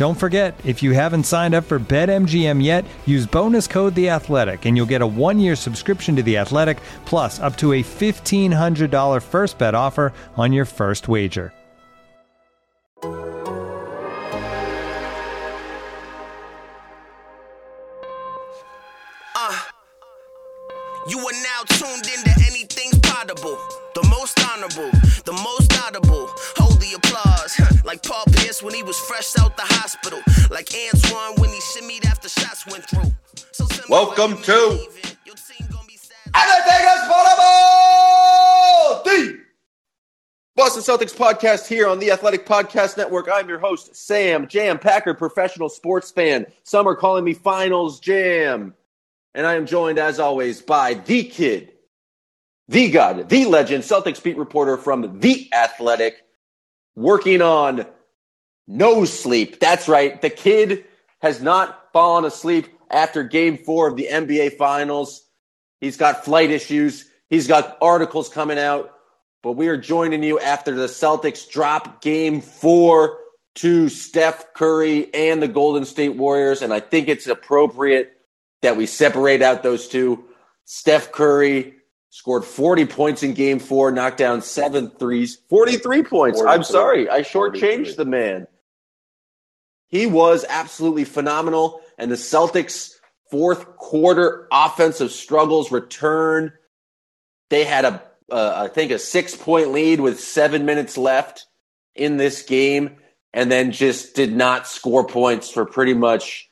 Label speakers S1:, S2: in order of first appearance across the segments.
S1: Don't forget, if you haven't signed up for BetMGM yet, use bonus code The Athletic, and you'll get a one-year subscription to The Athletic, plus up to a fifteen hundred dollar first bet offer on your first wager.
S2: Uh, You are now tuned into anything's possible. The most honorable, the most like Paul Pierce when he was fresh out the hospital. Like Antoine when he shimmied after shots went through. So
S3: Welcome to.
S2: Your team gonna be sad.
S3: Anything is possible! The Boston Celtics podcast here on the Athletic Podcast Network. I'm your host, Sam Jam Packer, professional sports fan. Some are calling me Finals Jam. And I am joined, as always, by the kid, the god, the legend, Celtics beat reporter from The Athletic, working on no sleep. That's right. The kid has not fallen asleep after game four of the NBA Finals. He's got flight issues. He's got articles coming out. But we are joining you after the Celtics drop game four to Steph Curry and the Golden State Warriors. And I think it's appropriate that we separate out those two. Steph Curry scored 40 points in game four, knocked down seven threes. 43 points. I'm sorry. I
S4: 43.
S3: shortchanged the man. He was absolutely phenomenal. And the Celtics' fourth quarter offensive struggles return. They had a, uh, I think, a six point lead with seven minutes left in this game, and then just did not score points for pretty much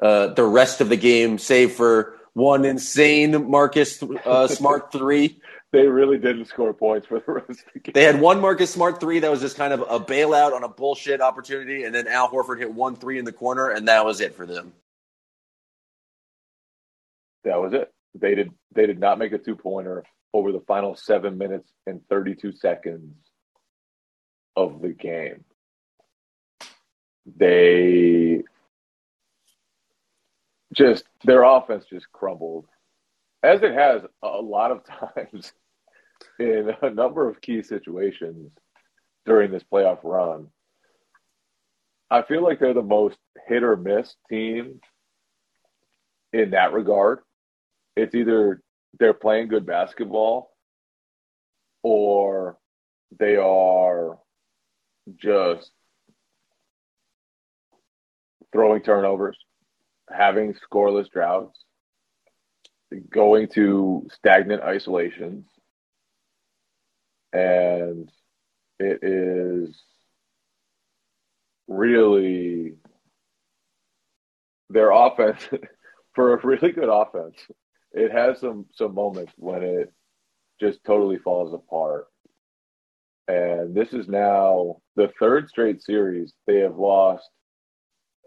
S3: uh, the rest of the game, save for one insane Marcus uh, Smart three.
S4: They really didn't score points for the rest of the game.
S3: They had one Marcus Smart three that was just kind of a bailout on a bullshit opportunity, and then Al Horford hit one three in the corner, and that was it for them.
S4: That was it. They did they did not make a two pointer over the final seven minutes and thirty two seconds of the game. They just their offense just crumbled, as it has a lot of times in a number of key situations during this playoff run. I feel like they're the most hit or miss team in that regard. It's either they're playing good basketball or they are just throwing turnovers, having scoreless droughts, going to stagnant isolations. And it is really their offense for a really good offense. It has some some moments when it just totally falls apart. And this is now the third straight series they have lost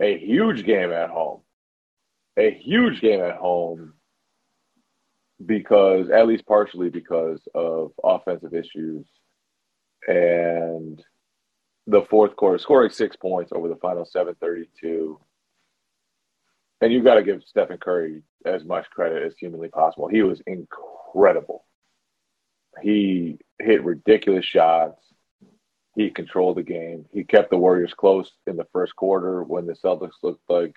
S4: a huge game at home. A huge game at home because at least partially because of offensive issues and the fourth quarter scoring six points over the final 732 and you've got to give Stephen Curry as much credit as humanly possible. He was incredible. He hit ridiculous shots. He controlled the game. He kept the Warriors close in the first quarter when the Celtics looked like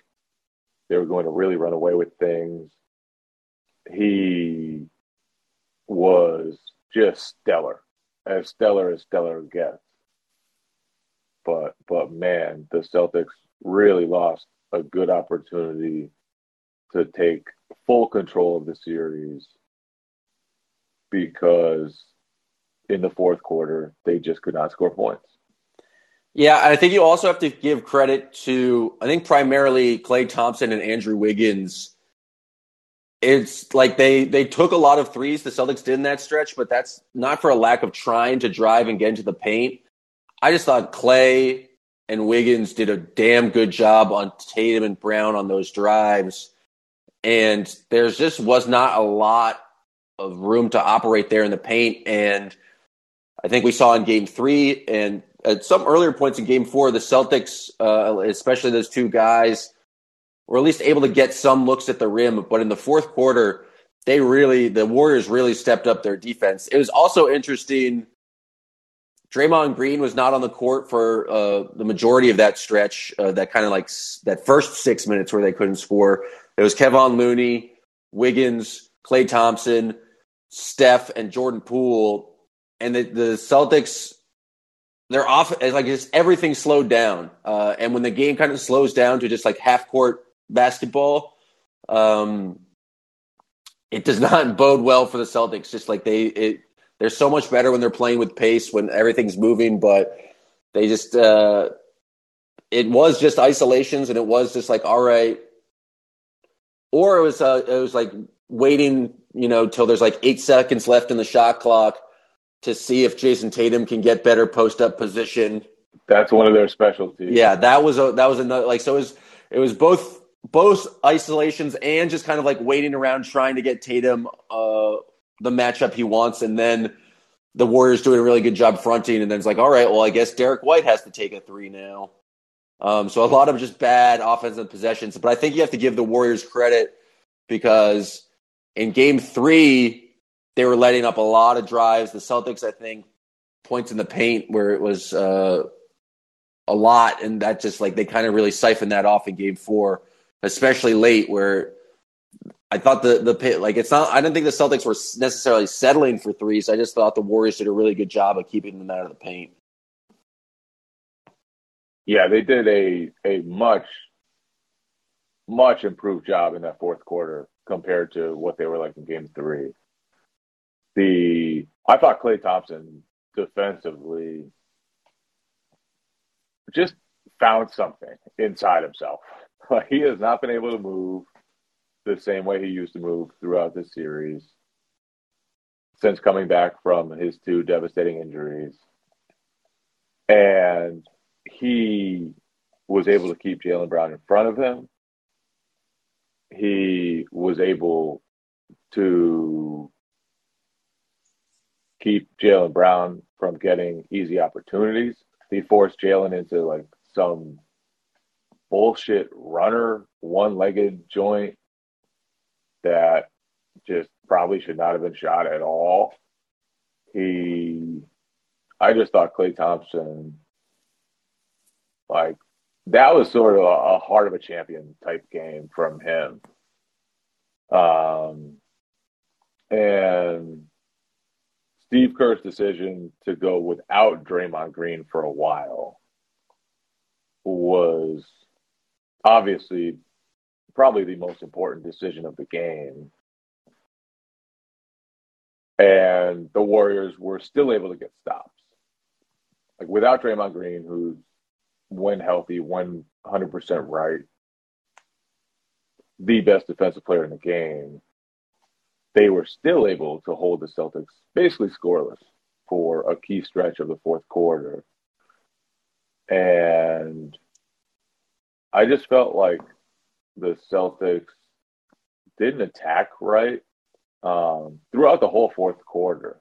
S4: they were going to really run away with things. He was just stellar, as stellar as stellar gets but but man, the Celtics really lost a good opportunity to take full control of the series because in the fourth quarter they just could not score points.
S3: Yeah, I think you also have to give credit to I think primarily Klay Thompson and Andrew Wiggins. It's like they they took a lot of threes the Celtics did in that stretch, but that's not for a lack of trying to drive and get into the paint. I just thought Klay and Wiggins did a damn good job on Tatum and Brown on those drives. And there's just was not a lot of room to operate there in the paint. And I think we saw in game three and at some earlier points in game four, the Celtics, uh, especially those two guys, were at least able to get some looks at the rim. But in the fourth quarter, they really, the Warriors really stepped up their defense. It was also interesting. Draymond Green was not on the court for uh, the majority of that stretch, uh, that kind of like s- that first six minutes where they couldn't score. It was Kevon Looney, Wiggins, Klay Thompson, Steph, and Jordan Poole. And the, the Celtics they're off like just everything slowed down. Uh, and when the game kind of slows down to just like half court basketball, um, it does not bode well for the Celtics. Just like they, it, they're so much better when they're playing with pace when everything's moving, but they just, uh, it was just isolations and it was just like, all right. Or it was, uh, it was like waiting, you know, till there's like eight seconds left in the shot clock to see if Jayson Tatum can get better post up position.
S4: That's one of their specialties.
S3: Yeah, that was a that was another like so it was it was both both isolations and just kind of like waiting around trying to get Tatum uh the matchup he wants and then the Warriors doing a really good job fronting and then it's like all right, well I guess Derrick White has to take a 3 now. Um so a lot of just bad offensive possessions, but I think you have to give the Warriors credit because in game 3 they were letting up a lot of drives. The Celtics, I think, points in the paint where it was uh, a lot, and that just like they kind of really siphoned that off in Game Four, especially late where I thought the the pit like it's not. I didn't think the Celtics were necessarily settling for threes. I just thought the Warriors did a really good job of keeping them out of the paint.
S4: Yeah, they did a a much much improved job in that fourth quarter compared to what they were like in Game Three the I thought Klay Thompson defensively just found something inside himself. he has not been able to move the same way he used to move throughout this series since coming back from his two devastating injuries. And he was able to keep Jaylen Brown in front of him. He was able to keep Jaylen Brown from getting easy opportunities. He forced Jaylen into like some bullshit runner, one legged joint that just probably should not have been shot at all. He, I just thought Klay Thompson, like, that was sort of a, a heart of a champion type game from him. Um, and Steve Kerr's decision to go without Draymond Green for a while was obviously probably the most important decision of the game. And the Warriors were still able to get stops. Like without Draymond Green, who's when healthy, when 100% right, the best defensive player in the game, they were still able to hold the Celtics basically scoreless for a key stretch of the fourth quarter. And I just felt like the Celtics didn't attack right um, throughout the whole fourth quarter.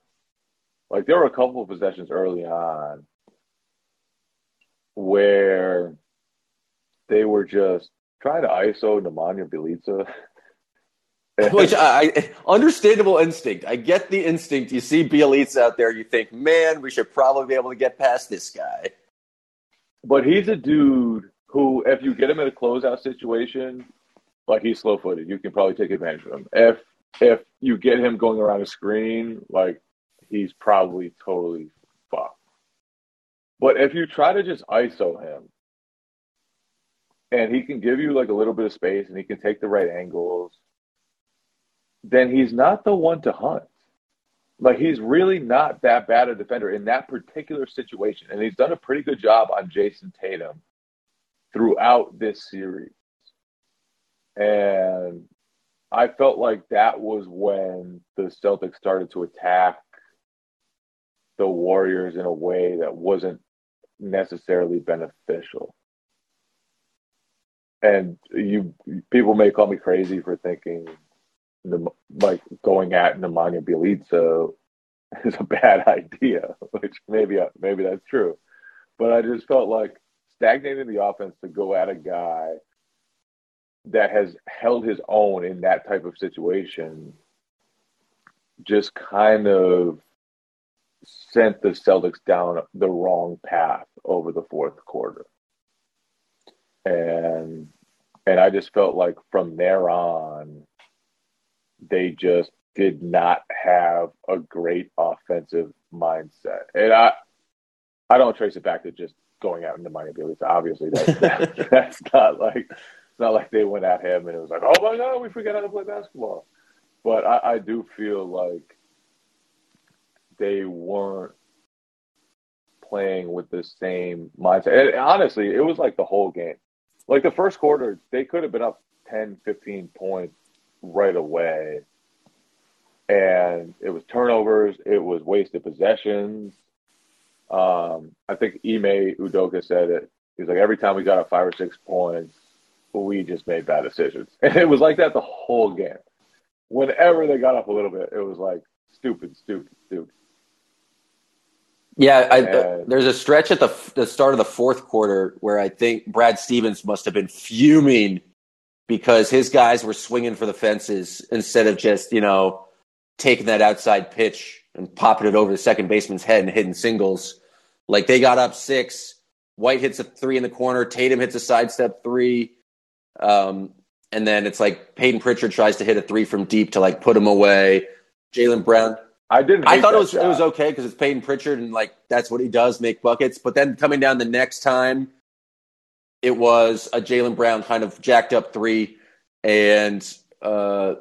S4: Like there were a couple of possessions early on where they were just trying to ISO Nemanja Bjelica
S3: Which I, understandable instinct. I get the instinct. You see Bjelica out there, you think, man, we should probably be able to get past this guy.
S4: But he's a dude who, if you get him in a closeout situation, like he's slow footed, you can probably take advantage of him. If if you get him going around a screen, like he's probably totally fucked. But if you try to just ISO him, and he can give you like a little bit of space and he can take the right angles, then he's not the one to hunt. Like he's really not that bad a defender in that particular situation. And he's done a pretty good job on Jayson Tatum throughout this series. And I felt like that was when the Celtics started to attack the Warriors in a way that wasn't necessarily beneficial. And you people may call me crazy for thinking like going at Nemanja Bjelica is a bad idea, which maybe maybe that's true. But I just felt like stagnating the offense to go at a guy that has held his own in that type of situation just kind of sent the Celtics down the wrong path over the fourth quarter. And and I just felt like from there on they just did not have a great offensive mindset. And I I don't trace it back to just going out into Nemanja Bjelica. Obviously that, that that's not like it's not like they went at him and it was like, oh my god, we forget how to play basketball. But I, I do feel like they weren't playing with the same mindset. And honestly, it was like the whole game. Like the first quarter, they could have been up 10, 15 points right away. And it was turnovers, it was wasted possessions. Um, I think Ime Udoka said it. He's like, every time we got a five or six points, we just made bad decisions. And it was like that the whole game. Whenever they got up a little bit, it was like stupid, stupid, stupid.
S3: Yeah, I, there's a stretch at the, the start of the fourth quarter where I think Brad Stevens must have been fuming because his guys were swinging for the fences instead of just, you know, taking that outside pitch and popping it over the second baseman's head and hitting singles. Like they got up six. White hits a three in the corner. Tatum hits a sidestep three. Um, and then it's like Payton Pritchard tries to hit a three from deep to like put him away. Jaylen Brown.
S4: I didn't.
S3: I thought it was shot. it was okay because it's Payton Pritchard and like that's what he does, make buckets. But then coming down the next time, it was a Jaylen Brown kind of jacked up three, and uh,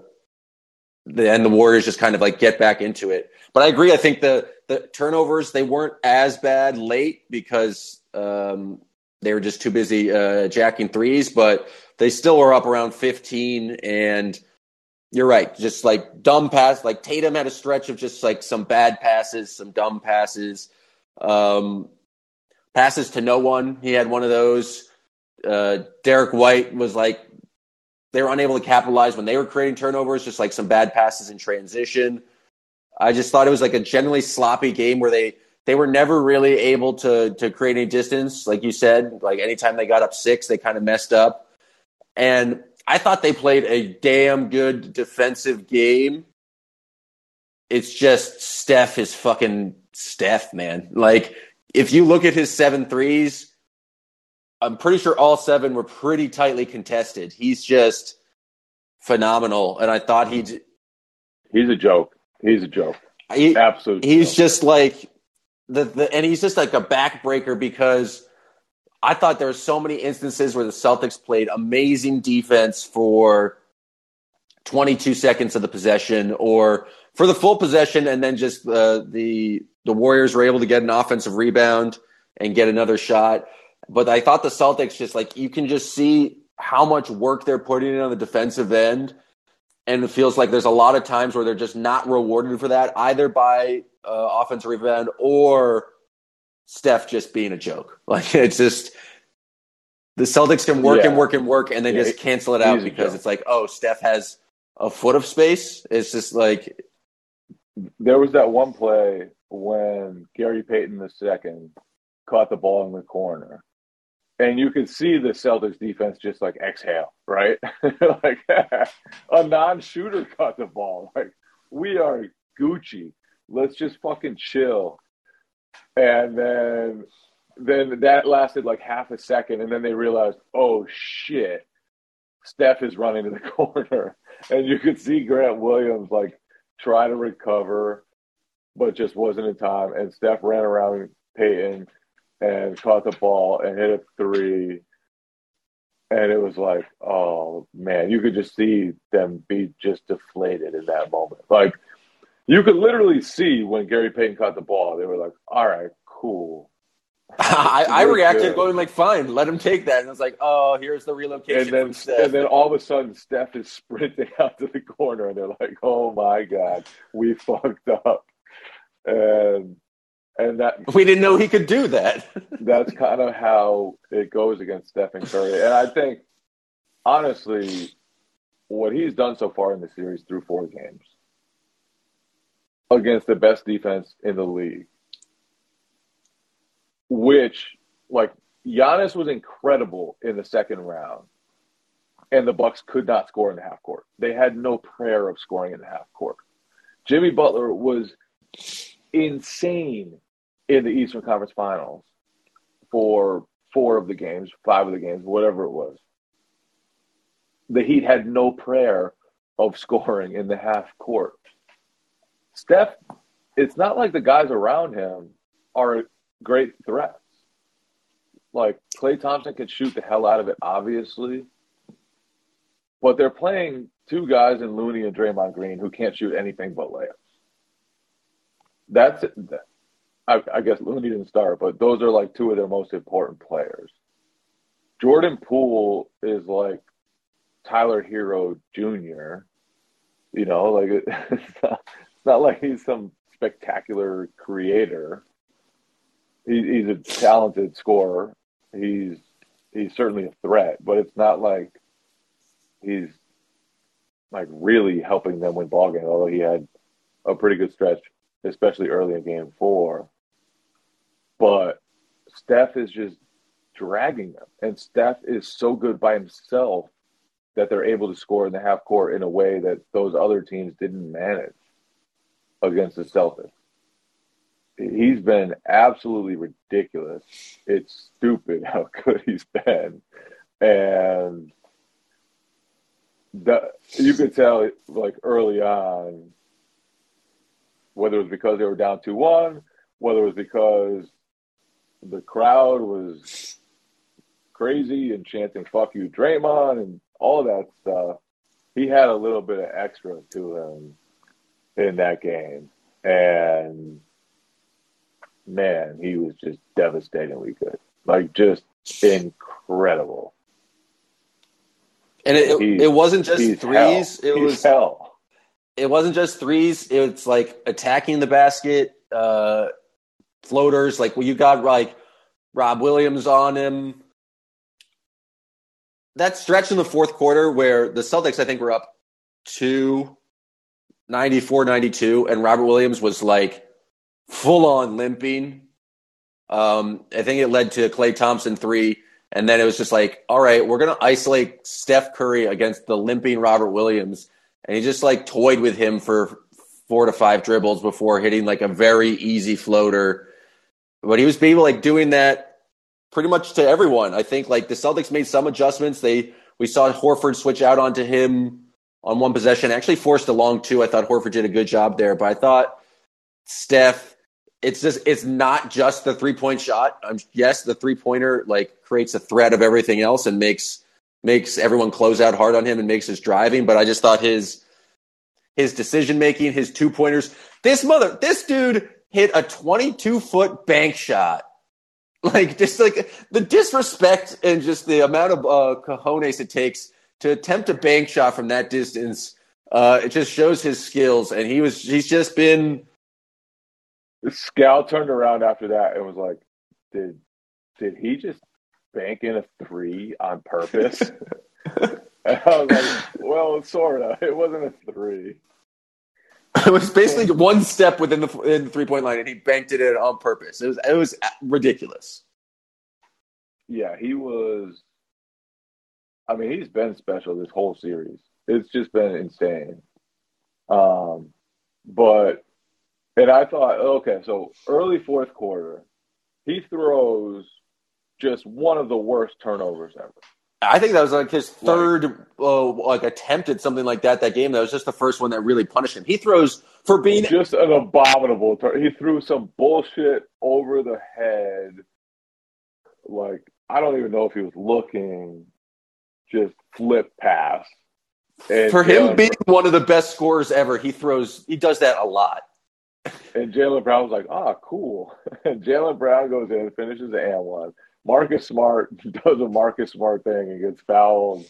S3: then the Warriors just kind of like get back into it. But I agree. I think the the turnovers they weren't as bad late because um, they were just too busy uh, jacking threes, but they still were up around 15 and you're right. Just like dumb pass, like Tatum had a stretch of just like some bad passes, some dumb passes, um, passes to no one. He had one of those. Uh, Derrick White was like they were unable to capitalize when they were creating turnovers, just like some bad passes in transition. I just thought it was like a generally sloppy game where they they were never really able to to create any distance. Like you said, like anytime they got up six, they kind of messed up. And I thought they played a damn good defensive game. It's just Steph is fucking Steph, man. Like if you look at his seven threes, I'm pretty sure all seven were pretty tightly contested. He's just phenomenal, and I thought he'd.
S4: He's a joke. He's a joke. He, Absolutely.
S3: He's joke. just like the, the and he's just like a backbreaker because I thought there were so many instances where the Celtics played amazing defense for 22 seconds of the possession or for the full possession and then just uh, the the Warriors were able to get an offensive rebound and get another shot. But I thought the Celtics just like you can just see how much work they're putting in on the defensive end. And it feels like there's a lot of times where they're just not rewarded for that, either by uh, offensive rebound or Steph just being a joke. Like it's just the Celtics can work yeah. and work and work, and they yeah, just cancel it out because it's like, oh, Steph has a foot of space. It's just like
S4: there was that one play when Gary Payton the second caught the ball in the corner. And you could see the Celtics defense just like exhale, right? like a non-shooter caught the ball. Like we are Gucci let's just fucking chill. And then then that lasted like half a second, and then they realized, oh shit, Steph is running to the corner, and you could see Grant Williams like try to recover, but just wasn't in time. And Steph ran around Payton, and caught the ball and hit a three. And it was like, oh man, you could just see them be just deflated in that moment. Like you could literally see when Gary Payton caught the ball, they were like, all right, cool.
S3: I, I reacted going like, fine, let him take that. And it's like, oh, here's the relocation.
S4: And then, and then all of a sudden, Steph is sprinting out to the corner, and they're like, oh my God, we fucked up. And and that
S3: we didn't know he could do that.
S4: that's kind of how it goes against Stephen Curry. And I think, honestly, what he's done so far in the series through four games against the best defense in the league, which, like, Giannis was incredible in the second round, and the Bucks could not score in the half court. They had no prayer of scoring in the half court. Jimmy Butler was insane in the Eastern Conference Finals for four of the games, five of the games, whatever it was. The Heat had no prayer of scoring in the half court. Steph, it's not like the guys around him are great threats. Like Klay Thompson can shoot the hell out of it, obviously, but they're playing two guys in Looney and Draymond Green who can't shoot anything but layups. That's I, I guess Looney didn't start, but those are like two of their most important players. Jordan Poole is like Tyler Herro Jr. You know, like it's not, not like he's some spectacular creator. He, he's a talented scorer. He's he's certainly a threat, but it's not like he's like really helping them win ball games. Although he had a pretty good stretch, especially early in Game Four. But Steph is just dragging them. And Steph is so good by himself that they're able to score in the half court in a way that those other teams didn't manage against the Celtics. He's been absolutely ridiculous. It's stupid how good he's been. And the, you could tell, like early on, whether it was because they were down 2 1, whether it was because the crowd was crazy and chanting "fuck you, Draymond" and all that stuff. He had a little bit of extra to him in that game, and man, he was just devastatingly good. Like just incredible.
S3: And it it, it wasn't just threes.
S4: Hell.
S3: It
S4: He's
S3: was
S4: hell.
S3: It wasn't just threes. It's like attacking the basket. Uh, floaters. Like well, you got like Rob Williams on him. That stretch in the fourth quarter where the Celtics, I think, were up to 94 92, and Robert Williams was like full on limping. Um, I think it led to Klay Thompson three. And then it was just like, all right, we're going to isolate Steph Curry against the limping Robert Williams. And he just like toyed with him for four to five dribbles before hitting like a very easy floater but he was able like doing that pretty much to everyone. I think like the Celtics made some adjustments. They we saw Horford switch out onto him on one possession. Actually forced a long two. I thought Horford did a good job there, but I thought Steph. It's just it's not just the three point shot. Um, yes, the three pointer like creates a threat of everything else and makes makes everyone close out hard on him and makes his driving. But I just thought his his decision making, his two pointers. This mother, this dude hit a 22 foot bank shot. Like just like the disrespect and just the amount of uh, cojones it takes to attempt a bank shot from that distance. Uh, it just shows his skills, and he was he's just been.
S4: Scal turned around after that and was like, "Did did he just bank in a three on purpose?" and I was like, "Well, sort of. It wasn't a three.
S3: It was basically one step within the, in the three point line, and he banked it in on purpose. It was it was ridiculous.
S4: Yeah, he was. I mean, he's been special this whole series. It's just been insane. Um, but and I thought, okay, so early fourth quarter, he throws just one of the worst turnovers ever.
S3: I think that was like his third uh, like attempt at something like that that game. That was just the first one that really punished him. He throws for being
S4: just an abominable. Turn. He threw some bullshit over the head like I don't even know if he was looking, just flip pass.
S3: And For him Jaylen being Brown, one of the best scorers ever, he throws he does that a lot.
S4: And Jaylen Brown was like, "Ah, oh, cool." And Jaylen Brown goes in, and finishes the and one. Marcus Smart does a Marcus Smart thing and gets fouled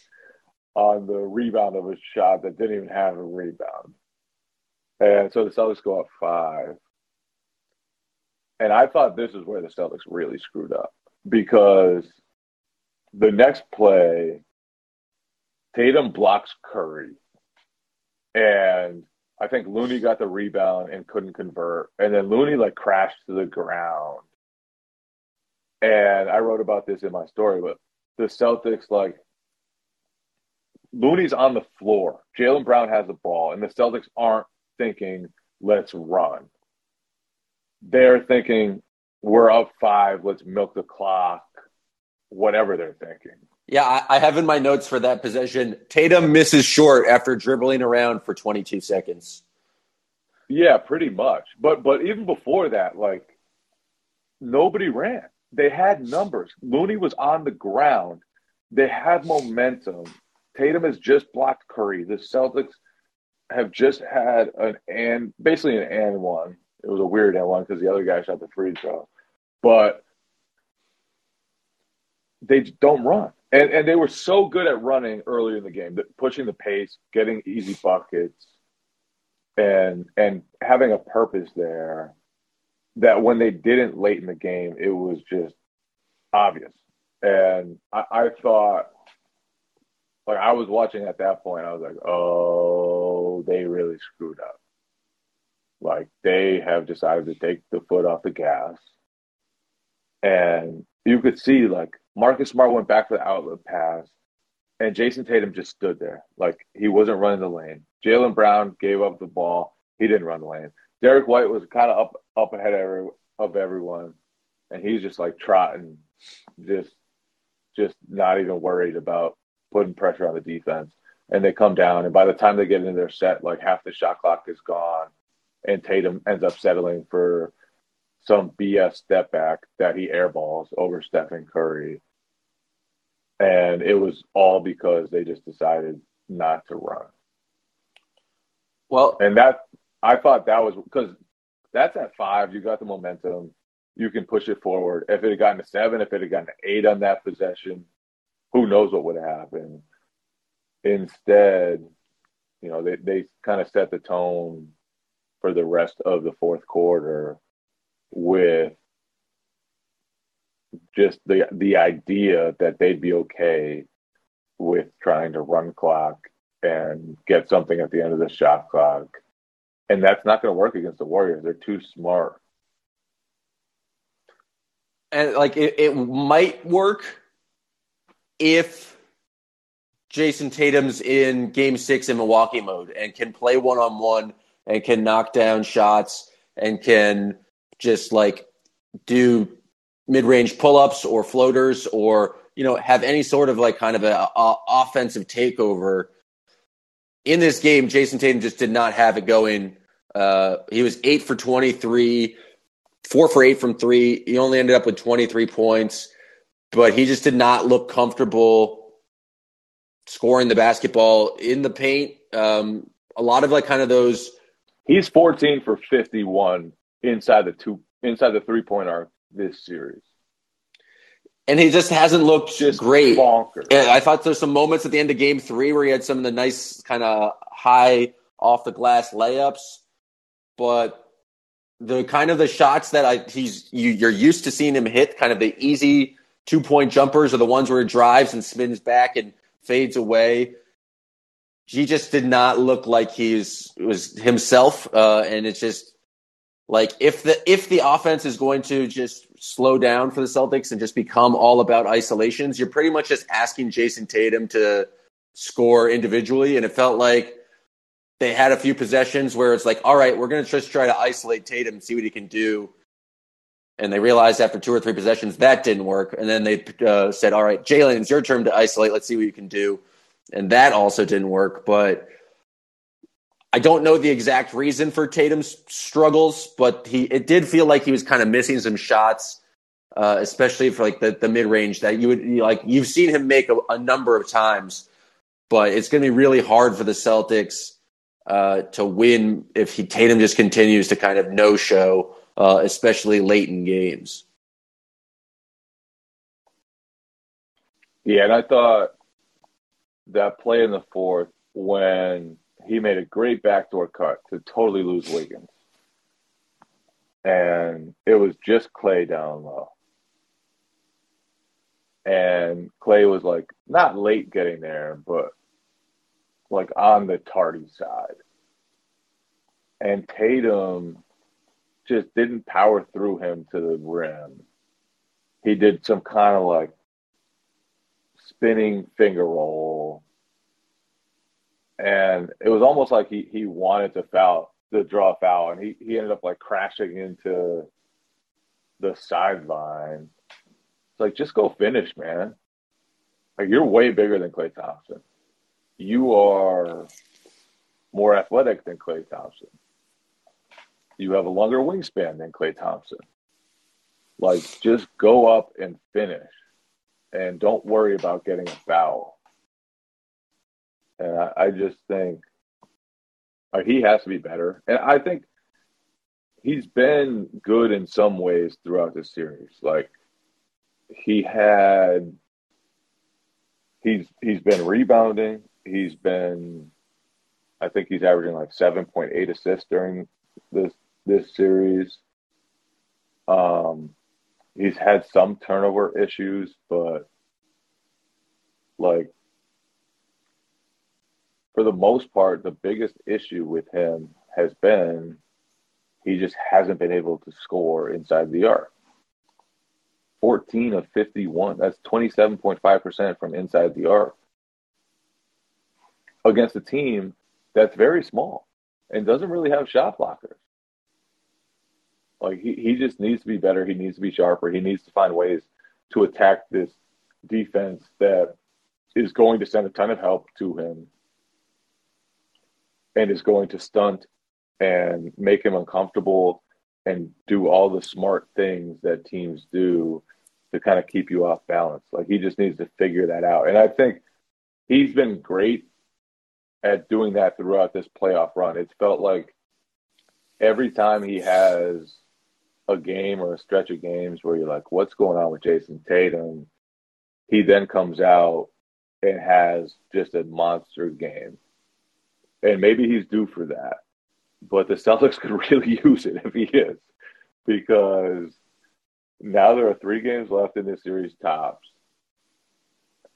S4: on the rebound of a shot that didn't even have a rebound. And so the Celtics go up five. And I thought this is where the Celtics really screwed up because the next play, Tatum blocks Curry. And I think Looney got the rebound and couldn't convert. And then Looney like crashed to the ground. And I wrote about this in my story, but the Celtics like Looney's on the floor. Jaylen Brown has the ball, and the Celtics aren't thinking, let's run. They're thinking, we're up five, let's milk the clock, whatever they're thinking.
S3: Yeah, I, I have in my notes for that possession Tatum misses short after dribbling around for 22 seconds.
S4: Yeah, pretty much. But but even before that, like nobody ran. They had numbers. Looney was on the ground. They had momentum. Tatum has just blocked Curry. The Celtics have just had an and basically an and one. It was a weird and one because the other guy shot the free throw, but they don't run. And and they were so good at running earlier in the game, pushing the pace, getting easy buckets, and and having a purpose there. That when they didn't late in the game, it was just obvious. And I, I thought like I was watching at that point, I was like, oh, they really screwed up. Like they have decided to take the foot off the gas. And you could see like Marcus Smart went back for the outlet pass and Jayson Tatum just stood there. Like he wasn't running the lane. Jaylen Brown gave up the ball. He didn't run the lane. Derrick White was kind of up up ahead of, every, of everyone. And he's just like trotting, just just not even worried about putting pressure on the defense. And they come down, and by the time they get into their set, like half the shot clock is gone, and Tatum ends up settling for some BS step back that he airballs over Stephen Curry. And it was all because they just decided not to run.
S3: Well,
S4: and that I thought that was because that's at five. You got the momentum. You can push it forward. If it had gotten to seven, if it had gotten to eight on that possession, who knows what would happen. Instead, you know, they, they kind of set the tone for the rest of the fourth quarter with just the the idea that they'd be okay with trying to run clock and get something at the end of the shot clock. And that's not going to work against the Warriors. They're too smart.
S3: And like it, it might work if Jayson Tatum's in game six in Milwaukee mode and can play one on one and can knock down shots and can just like do mid range pull ups or floaters or, you know, have any sort of like kind of a, a offensive takeover. In this game, Jayson Tatum just did not have it going. Uh, he was eight for 23, four for eight from three. He only ended up with 23 points but he just did not look comfortable scoring the basketball in the paint. Um, a lot of like kind of those.
S4: He's 14 for 51 inside the two inside the three point arc this series.
S3: And he just hasn't looked
S4: just
S3: great.
S4: Bonkers.
S3: I thought there's some moments at the end of game three where he had some of the nice kind of high off the glass layups, but the kind of the shots that I he's you, you're used to seeing him hit, kind of the easy two point jumpers are the ones where he drives and spins back and fades away. He just did not look like he's was himself, uh, and it's just like if the if the offense is going to just slow down for the Celtics and just become all about isolations, you're pretty much just asking Jayson Tatum to score individually, and it felt like they had a few possessions where it's like, all right, we're going to just try to isolate Tatum and see what he can do and they realized after two or three possessions that didn't work. And then they uh, said, "All right, Jaylen, it's your turn to isolate. Let's see what you can do." And that also didn't work. But I don't know the exact reason for Tatum's struggles, but he it did feel like he was kind of missing some shots. uh, especially for like the, the mid range that you would like. You've seen him make a, a number of times, but it's going to be really hard for the Celtics uh, to win if he Tatum just continues to kind of no show, uh, especially late in games.
S4: Yeah, and I thought that play in the fourth when he made a great backdoor cut to totally lose Wiggins. And it was just Klay down low. And Klay was like not late getting there, but like on the tardy side. And Tatum just didn't power through him to the rim. He did some kind of like spinning finger roll. And it was almost like he, he wanted to foul, to draw a foul, and he, he ended up like crashing into the sideline. It's like, just go finish, man. Like, you're way bigger than Klay Thompson. You are more athletic than Klay Thompson. You have a longer wingspan than Klay Thompson. Like, just go up and finish and don't worry about getting a foul. And I, I just think he has to be better. And I think he's been good in some ways throughout the series. Like he had he's he's been rebounding. He's been I think he's averaging like seven point eight assists during this this series. Um he's had some turnover issues, but like for the most part, the biggest issue with him has been he just hasn't been able to score inside the arc. 14 of 51, that's 27.5% from inside the arc against a team that's very small and doesn't really have shot blockers. Like he, he just needs to be better. He needs to be sharper. He needs to find ways to attack this defense that is going to send a ton of help to him and is going to stunt and make him uncomfortable and do all the smart things that teams do to kind of keep you off balance. Like he just needs to figure that out. And I think he's been great at doing that throughout this playoff run. It's felt like every time he has a game or a stretch of games where you're like, what's going on with Jayson Tatum? He then comes out and has just a monster game. And maybe he's due for that. But the Celtics could really use it if he is. Because now there are three games left in this series tops.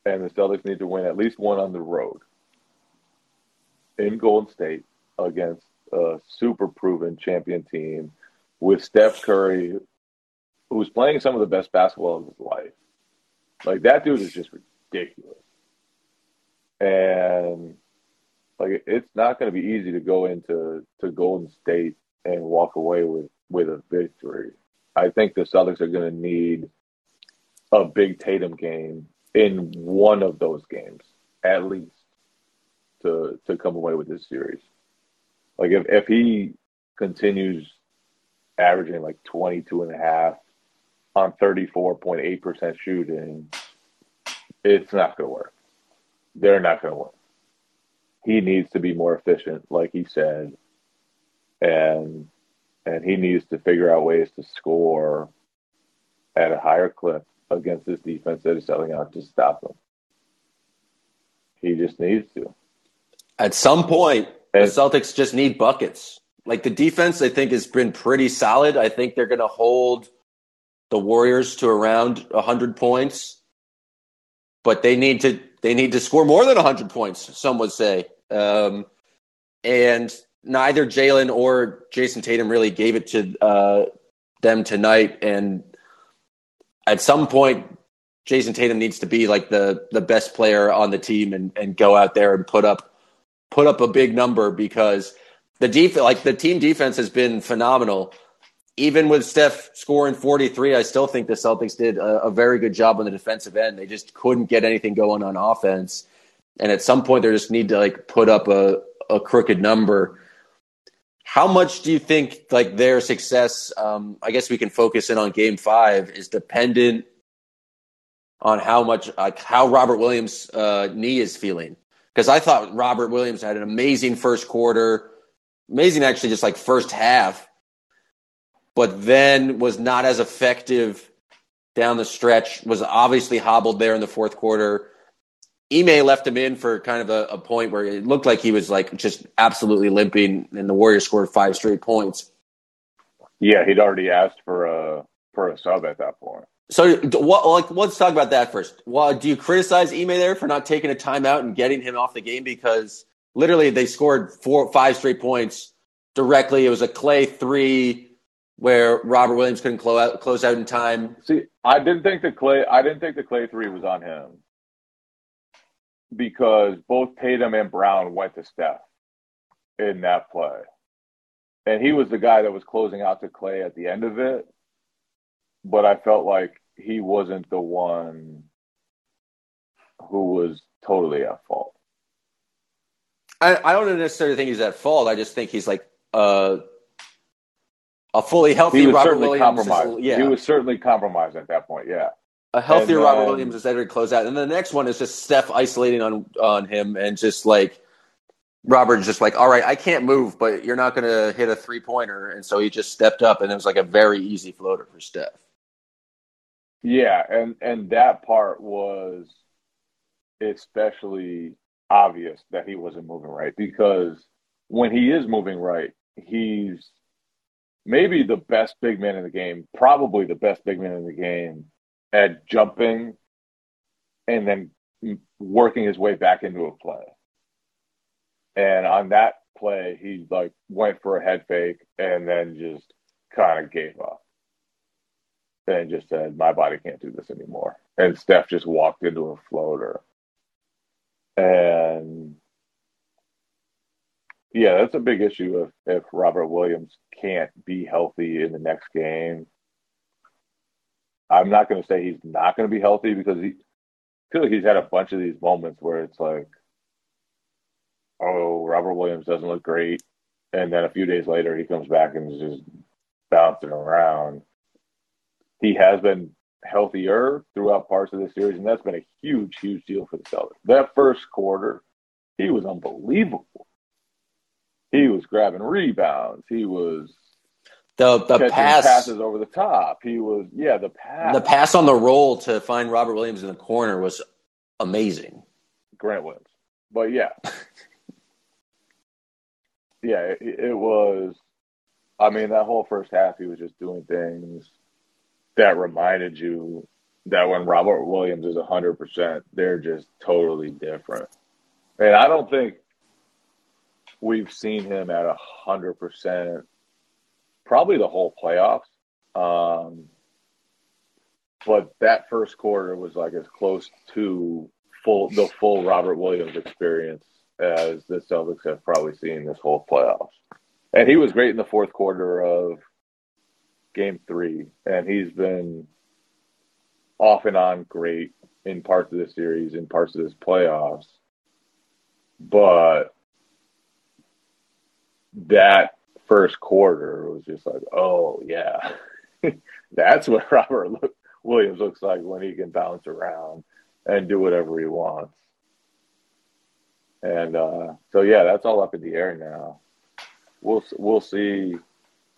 S4: And the Celtics need to win at least one on the road in Golden State against a super proven champion team with Steph Curry, who's playing some of the best basketball of his life. Like that dude is just ridiculous. And like it's not going to be easy to go into to Golden State and walk away with with a victory. I think the Celtics are going to need a big Tatum game in one of those games at least to to come away with this series. Like if if he continues averaging like 22 and a half on 34.8% shooting, it's not going to work. They're not going to win. He needs to be more efficient, like he said, and and he needs to figure out ways to score at a higher clip against this defense that is selling out to stop him. He just needs to.
S3: At some point, and, the Celtics just need buckets. Like the defense, I think has been pretty solid. I think they're going to hold the Warriors to around 100 points, but they need to they need to score more than 100 points. Some would say, um, and neither Jaylen or Jayson Tatum really gave it to uh, them tonight. And at some point, Jayson Tatum needs to be like the the best player on the team and and go out there and put up put up a big number because the def- like the team defense has been phenomenal. Even with Steph scoring 43, I still think the Celtics did a, a, very good job on the defensive end. They just couldn't get anything going on offense. And at some point, they just need to like put up a, a crooked number. How much do you think like their success? Um, I guess we can focus in on Game Five is dependent on how much like how Robert Williams' uh, knee is feeling. Because I thought Robert Williams had an amazing first quarter, amazing actually, just like first half, but then was not as effective down the stretch. Was obviously hobbled there in the fourth quarter. Ime left him in for kind of a, a point where it looked like he was like just absolutely limping, and the Warriors scored five straight points.
S4: Yeah, he'd already asked for a for a sub at that point.
S3: So, what, like, let's talk about that first. Well, do you criticize Ime there for not taking a timeout and getting him off the game because literally they scored four, five straight points directly. It was a Klay three where Robert Williams couldn't close out, close out in time.
S4: See, I didn't think the Klay. I didn't think the Klay three was on him because both Tatum and Brown went to Steph in that play, and he was the guy that was closing out to Klay at the end of it. But I felt like he wasn't the one who was totally at fault.
S3: I, I don't necessarily think he's at fault. I just think he's like uh, a fully healthy
S4: He
S3: Robert Williams. is- yeah,
S4: He was certainly compromised at that point. Yeah.
S3: a healthier
S4: and
S3: Robert
S4: then-
S3: Williams is to close out. And the next one is just Steph isolating on on him and just like Robert's just like, all right, I can't move, but you're not going to hit a three pointer, and so he just stepped up, and it was like a very easy floater for Steph.
S4: Yeah, and and that part was especially obvious that he wasn't moving right because when he is moving right, he's maybe the best big man in the game, probably the best big man in the game at jumping and then working his way back into a play. And on that play, he like went for a head fake and then just kind of gave up and just said, "My body can't do this anymore." And Steph just walked into a floater, and yeah, that's a big issue if if Robert Williams can't be healthy in the next game. I'm not going to say he's not going to be healthy because he I feel like he's had a bunch of these moments where it's like, oh, Robert Williams doesn't look great, and then a few days later he comes back and is just bouncing around he has been healthier throughout parts of the series, and that's been a huge, huge deal for the Celtics. That first quarter, he was unbelievable. He was grabbing rebounds. He was
S3: The the pass
S4: passes over the top. He was, yeah, the pass.
S3: the pass on the roll to find Robert Williams in the corner was amazing.
S4: Grant wins. But yeah. yeah, it, it was. I mean, that whole first half, he was just doing things that reminded you that when Robert Williams is 100%, they're just totally different. And I don't think we've seen him at a 100% probably the whole playoffs. Um, but that first quarter was like as close to full the full Robert Williams experience as the Celtics have probably seen this whole playoffs. And he was great in the fourth quarter of game three, and he's been off and on great in parts of this series, in parts of this playoffs. But that first quarter was just like, oh yeah, that's what Robert look, Williams looks like when he can bounce around and do whatever he wants. And uh, so yeah, that's all up in the air now. We'll we'll see.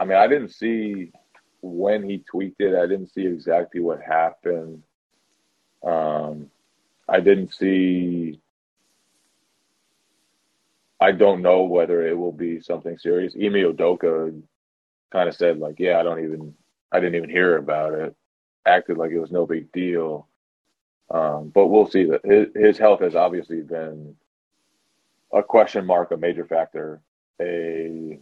S4: I mean, I didn't see when he tweaked it. I didn't see exactly what happened. Um, I didn't see. I don't know whether it will be something serious. Ime Udoka kind of said like, "Yeah, I don't even, I didn't even hear about it." Acted like it was no big deal. Um, but we'll see. That his his health has obviously been a question mark, a major factor, a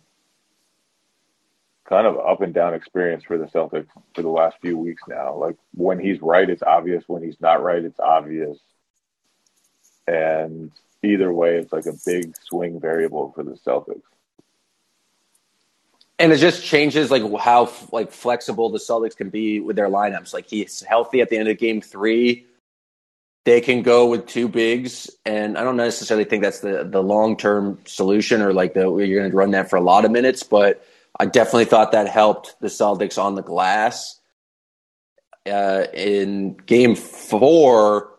S4: kind of up and down experience for the Celtics for the last few weeks now. Like when he's right, it's obvious. When he's not right, it's obvious. And either way, it's like a big swing variable for the Celtics.
S3: And it just changes like how like flexible the Celtics can be with their lineups. Like he's healthy at the end of game three, they can go with two bigs, and I don't necessarily think that's the the long term solution or like the you're going to run that for a lot of minutes, but I definitely thought that helped the Celtics on the glass. Uh, in Game Four,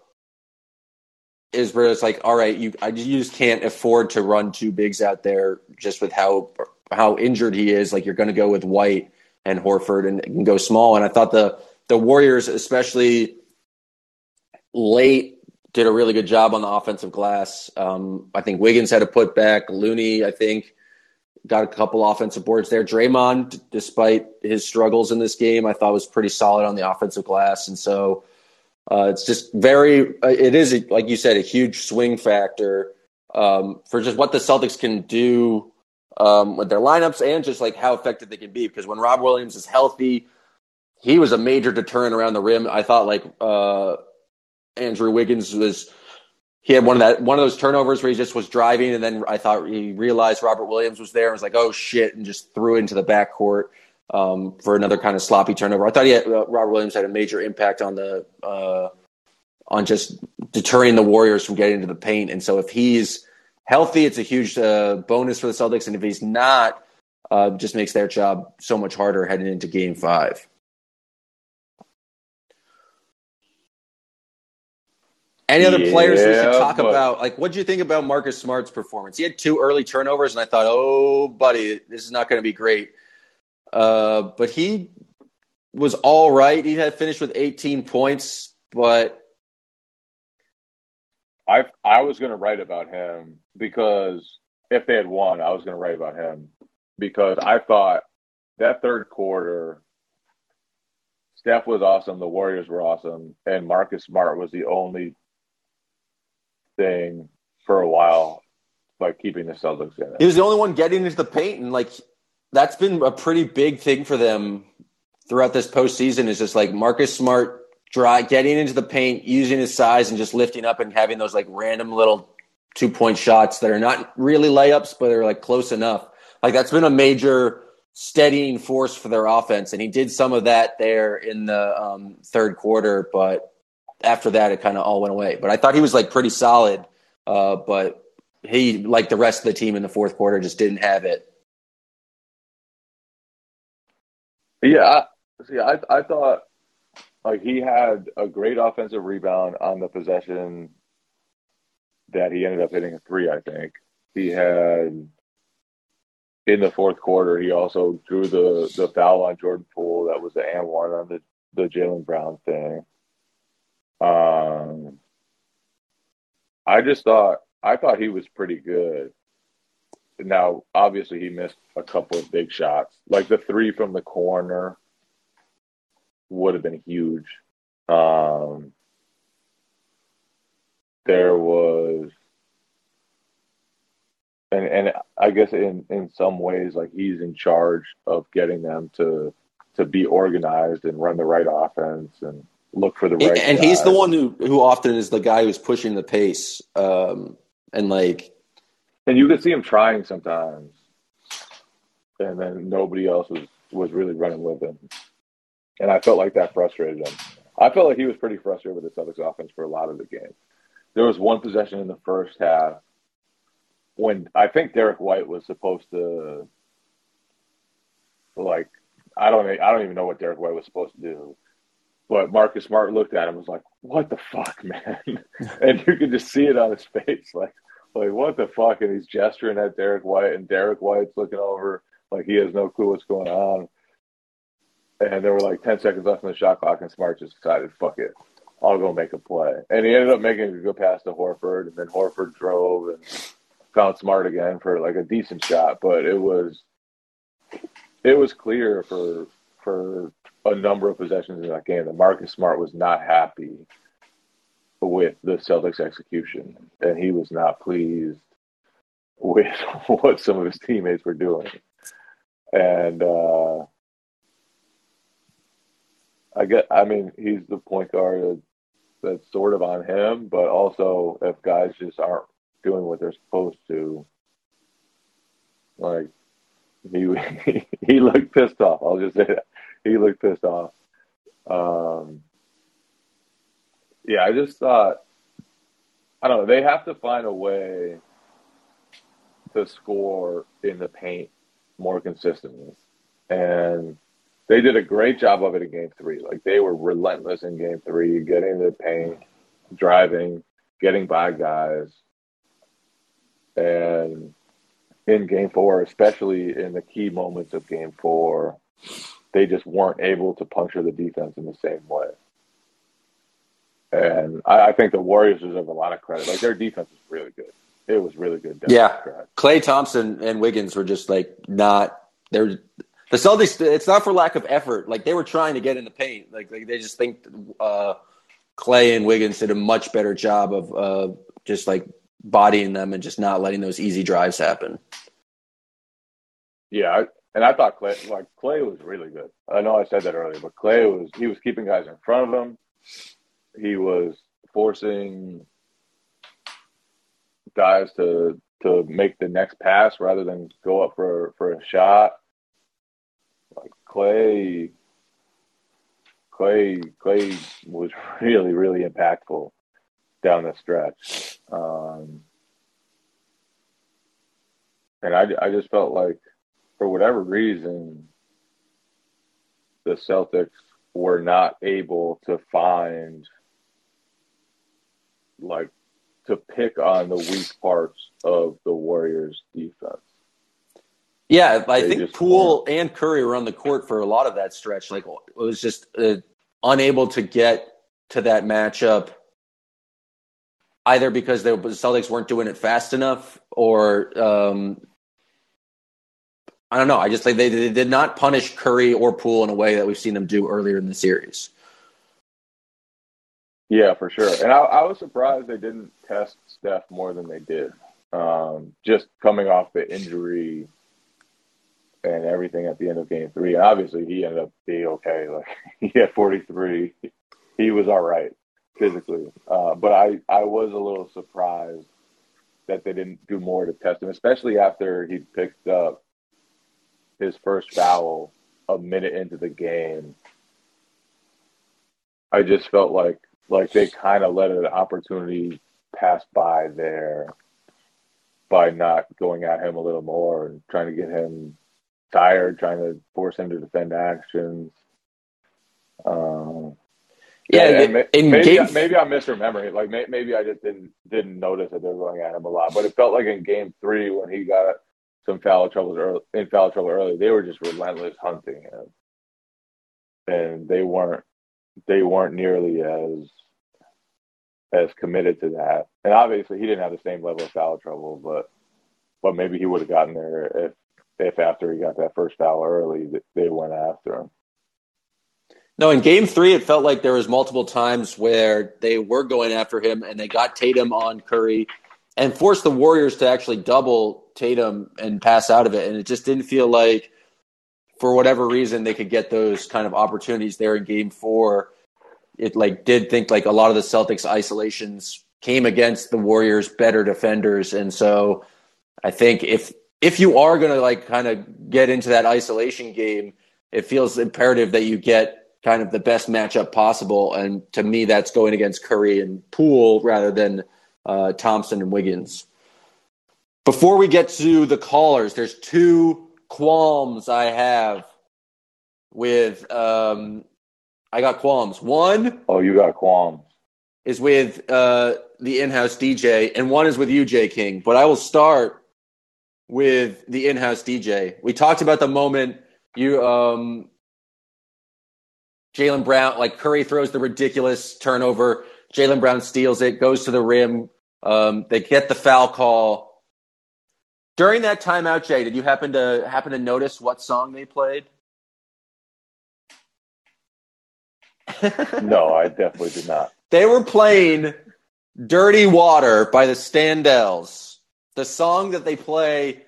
S3: is where it's like, all right, you I, you just can't afford to run two bigs out there just with how how injured he is. Like you're going to go with White and Horford and, and go small. And I thought the the Warriors, especially late did a really good job on the offensive glass. Um, I think Wiggins had a putback. Looney, I think, got a couple offensive boards there. Draymond, despite his struggles in this game, I thought was pretty solid on the offensive glass. And so uh, it's just very, uh, it is, like you said, a huge swing factor um, for just what the Celtics can do um, with their lineups and just like how effective they can be. Because when Rob Williams is healthy, he was a major deterrent around the rim. I thought like, uh, Andrew Wiggins was he had one of that one of those turnovers where he just was driving and then I thought he realized Robert Williams was there and was like, oh shit, and just threw it into the backcourt um, for another kind of sloppy turnover. I thought he had, uh, Robert Williams had a major impact on the uh, on just deterring the Warriors from getting into the paint. And so if he's healthy, it's a huge uh, bonus for the Celtics, and if he's not, uh, just makes their job so much harder heading into Game Five. Any other yeah, players we should talk but... about? Like, what do you think about Marcus Smart's performance? He had two early turnovers, and I thought, oh, buddy, this is not going to be great. Uh, but he was all right. He had finished with 18 points, but
S4: I I was going to write about him because if they had won, I was going to write about him because I thought that third quarter Steph was awesome, the Warriors were awesome, and Marcus Smart was the only thing for a while by keeping the Celtics in it.
S3: He was the only one getting into the paint, and like that's been a pretty big thing for them throughout this postseason. Is just like Marcus Smart dry getting into the paint, using his size, and just lifting up and having those like random little two point shots that are not really layups, but they're like close enough. Like that's been a major steadying force for their offense, and he did some of that there in the um, third quarter, but after that, it kind of all went away. But I thought he was like pretty solid. Uh, but he, like the rest of the team in the fourth quarter, just didn't have it.
S4: Yeah, I, see, I, I thought like he had a great offensive rebound on the possession that he ended up hitting a three. I think he had in the fourth quarter. He also drew the the foul on Jordan Poole. That was the and one on the the Jaylen Brown thing. Um, I just thought I thought he was pretty good. Now, obviously, he missed a couple of big shots, like the three from the corner would have been huge. Um, there was, and and I guess in in some ways, like he's in charge of getting them to to be organized and run the right offense and look for the right.
S3: And guy. he's the one who who often is the guy who's pushing the pace, um, and like,
S4: and you could see him trying sometimes, and then nobody else was was really running with him, and I felt like that frustrated him. I felt like he was pretty frustrated with the Celtics offense for a lot of the game. There was one possession in the first half when I think Derrick White was supposed to like I don't I don't even know what Derrick White was supposed to do but Marcus Smart looked at him and was like, "What the fuck, man?" and you could just see it on his face, like, like what the fuck? And he's gesturing at Derrick White, and Derrick White's looking over like he has no clue what's going on. And there were like ten seconds left in the shot clock, and Smart just decided, "Fuck it, I'll go make a play." And he ended up making a good pass to Horford, and then Horford drove and found Smart again for like a decent shot, but it was it was clear for for a number of possessions in that game that Marcus Smart was not happy with the Celtics execution, and he was not pleased with what some of his teammates were doing. And uh, I get, I mean, he's the point guard that's sort of on him, but also if guys just aren't doing what they're supposed to, like he he looked pissed off. I'll just say that he looked pissed off. Um, yeah, I just thought I don't know. They have to find a way to score in the paint more consistently. And they did a great job of it in game three. Like they were relentless in game three, getting to the paint, driving, getting by guys. And in game four, especially in the key moments of game four, they just weren't able to puncture the defense in the same way. And I, I think the Warriors deserve a lot of credit. Like their defense is really good. It was really good.
S3: Yeah, Klay Thompson and Wiggins were just like not. They're the Celtics. It's not for lack of effort. Like they were trying to get in the paint. Like, like they just think uh, Klay and Wiggins did a much better job of uh, just like bodying them and just not letting those easy drives happen.
S4: Yeah, and I thought Klay, like Klay was really good. I know I said that earlier, but Klay was he was keeping guys in front of him. He was forcing guys to to make the next pass rather than go up for for a shot. Like Klay, Klay, Klay was really really impactful down the stretch, um, and I I just felt like for whatever reason the Celtics were not able to find like to pick on the weak parts of the Warriors defense.
S3: Yeah, I they think Poole and Curry were on the court for a lot of that stretch. Like it was just uh, unable to get to that matchup either because the Celtics weren't doing it fast enough or um, I don't know. I just think they, they did not punish Curry or Poole in a way that we've seen them do earlier in the series.
S4: Yeah, for sure. And I, I, was surprised they didn't test Steph more than they did. Um, just coming off the injury and everything at the end of game three. Obviously, he ended up being okay. Like he had 43. He was all right physically. Uh, but I, I was a little surprised that they didn't do more to test him, especially after he picked up his first foul a minute into the game. I just felt like like they kind of let an opportunity pass by there by not going at him a little more and trying to get him tired, trying to force him to defend actions. Um,
S3: yeah,
S4: and, and maybe, game... maybe I'm misremembering. Like maybe I just didn't didn't notice that they were going at him a lot, but it felt like in Game Three when he got some foul troubles early, in foul trouble early, they were just relentless hunting him, and they weren't they weren't nearly as as committed to that. And obviously, he didn't have the same level of foul trouble, but but maybe he would have gotten there if if after he got that first foul early, they went after him.
S3: No, in game three, it felt like there was multiple times where they were going after him and they got Tatum on Curry and forced the Warriors to actually double Tatum and pass out of it. And it just didn't feel like, for whatever reason, they could get those kind of opportunities there in game four. It like did think like a lot of the Celtics isolations came against the Warriors better defenders. And so I think if if you are going to like kind of get into that isolation game it feels imperative that you get kind of the best matchup possible. And to me that's going against Curry and Poole rather than uh, Thompson and Wiggins. Before we get to the callers, there's two qualms I have with um, I got qualms. One.
S4: Oh, you got qualms.
S3: Is with uh, the in-house DJ, and one is with you, Jay King. But I will start with the in-house DJ. We talked about the moment you, um, Jaylen Brown, like Curry throws the ridiculous turnover. Jaylen Brown steals it, goes to the rim. Um, they get the foul call. During that timeout, Jay, did you happen to happen to notice what song they played?
S4: no, I definitely did not.
S3: They were playing Dirty Water by the Standells, the song that they play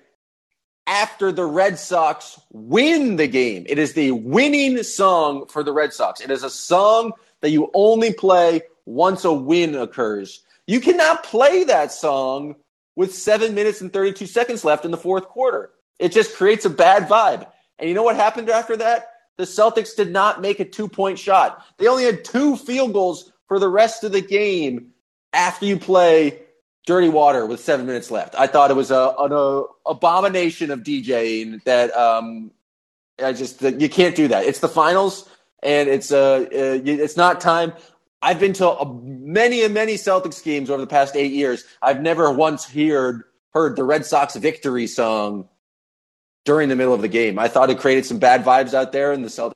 S3: after the Red Sox win the game. It is the winning song for the Red Sox. It is a song that you only play once a win occurs. You cannot play that song with seven minutes and 32 seconds left in the fourth quarter. It just creates a bad vibe. And you know what happened after that? the Celtics did not make a two point shot. They only had two field goals for the rest of the game. after you play Dirty Water with seven minutes left. I thought it was a, an a, abomination of DJing that um, I just you can't do that. It's the finals, and it's uh, uh it's not time. I've been to a, many and many Celtics games over the past eight years. I've never once heard heard the Red Sox victory song during the middle of the game. I thought it created some bad vibes out there in the Celtics.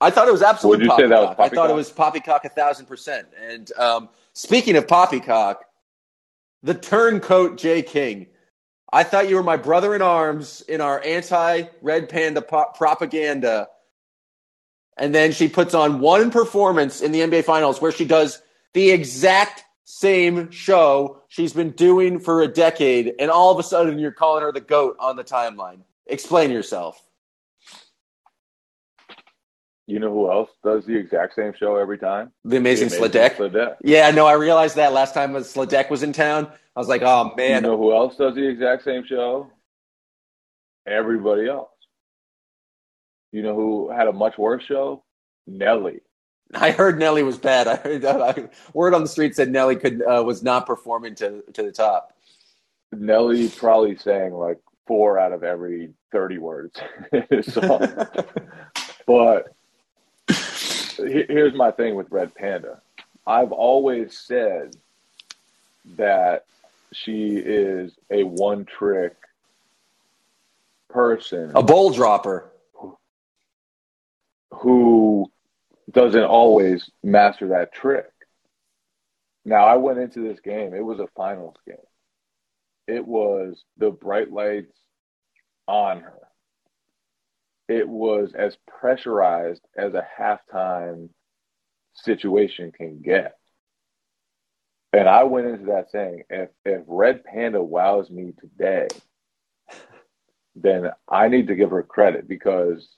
S3: I thought it was absolutely poppycock. I thought it was poppycock a thousand percent. And um, speaking of poppycock, the turncoat Jay King. I thought you were my brother in arms in our anti Red Panda po- propaganda. And then she puts on one performance in the NBA Finals where she does the exact same show she's been doing for a decade. And all of a sudden, you're calling her the GOAT on the timeline. Explain yourself.
S4: You know who else does the exact same show every time?
S3: The Amazing, the amazing. Yeah, no, I realized that last time Sladek was in town. I was like, oh man.
S4: You know who else does the exact same show? Everybody else. You know who had a much worse show? Nelly.
S3: I heard Nelly was bad. I heard uh, word on the street said Nelly could uh, was not performing to to the top.
S4: Nelly probably sang like four out of every thirty words in his song. but here's my thing with Red Panda. I've always said that she is a one trick person,
S3: a bowl dropper
S4: who doesn't always master that trick. Now, I went into this game, it was a finals game. It was the bright lights on her it was as pressurized as a halftime situation can get. And I went into that saying, if if Red Panda wows me today, then I need to give her credit because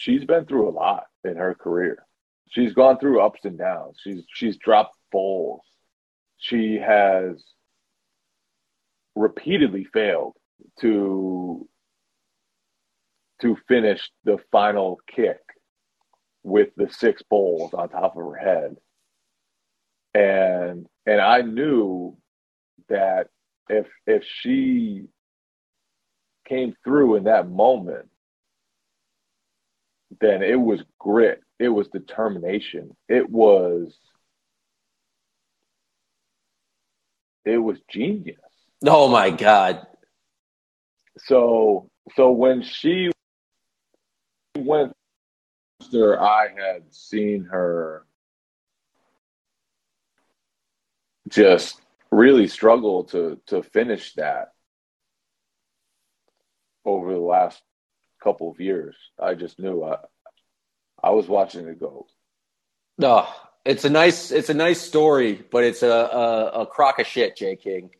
S4: she's been through a lot in her career. She's gone through ups and downs. She's she's dropped bowls. She has repeatedly failed to to finish the final kick with the six bowls on top of her head. And and I knew that if if she came through in that moment, then it was grit, it was determination, it was it was genius.
S3: Oh my god.
S4: So so when she went after I had seen her just really struggle to to finish that over the last couple of years. I just knew I I was watching it go.
S3: No, oh, it's a nice it's a nice story, but it's a a, a crock of shit, Jay King.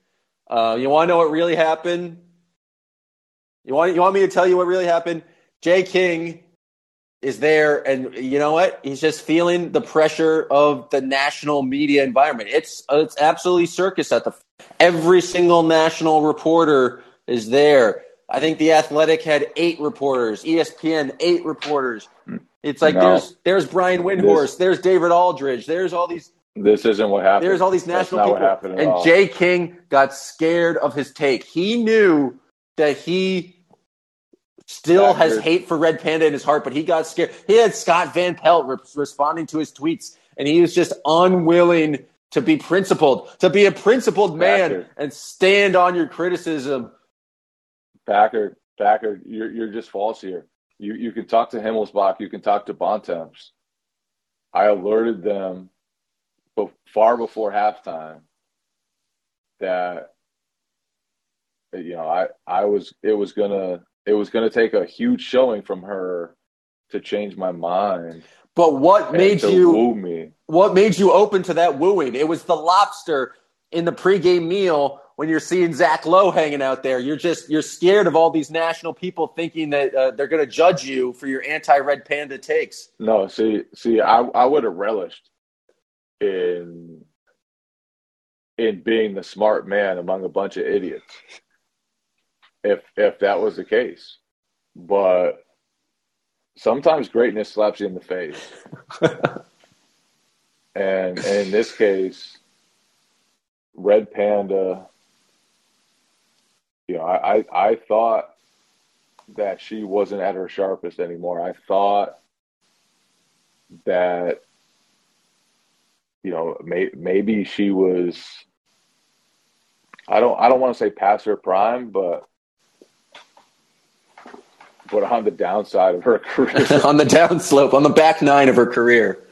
S3: Uh, you want to know what really happened? You want you want me to tell you what really happened? Jay King is there, and you know what? He's just feeling the pressure of the national media environment. It's it's absolutely circus at the every single national reporter is there. I think the Athletic had eight reporters, ESPN eight reporters. It's like no. there's there's Brian Windhorst, this, there's David Aldridge, there's all these.
S4: This isn't what happened.
S3: There's all these national people, and all. Jay King got scared of his take. He knew that he still has hate for Red Panda in his heart, but he got scared. He had Scott Van Pelt re- responding to his tweets, and he was just unwilling to be principled, to be a principled man and stand on your criticism.
S4: Packer, Packer, you're you're just false here. You you can talk to Himmelsbach, you can talk to Bontemps. I alerted them, but far before halftime, that you know I I was it was gonna it was going to take a huge showing from her to change my mind.
S3: But what made you woo me? What made you open to that wooing? It was the lobster in the pregame meal when you're seeing Zach Lowe hanging out there. You're just you're scared of all these national people thinking that uh, they're going to judge you for your anti-red panda takes.
S4: No, see, see, I I would have relished in in being the smart man among a bunch of idiots if if that was the case. But sometimes greatness slaps you in the face. And, and in this case, Red Panda, you know, I, I, I thought that she wasn't at her sharpest anymore. I thought that you know may, maybe she was I don't I don't want to say past her prime, but but on the downside of her career,
S3: on the downslope, on the back nine of her career,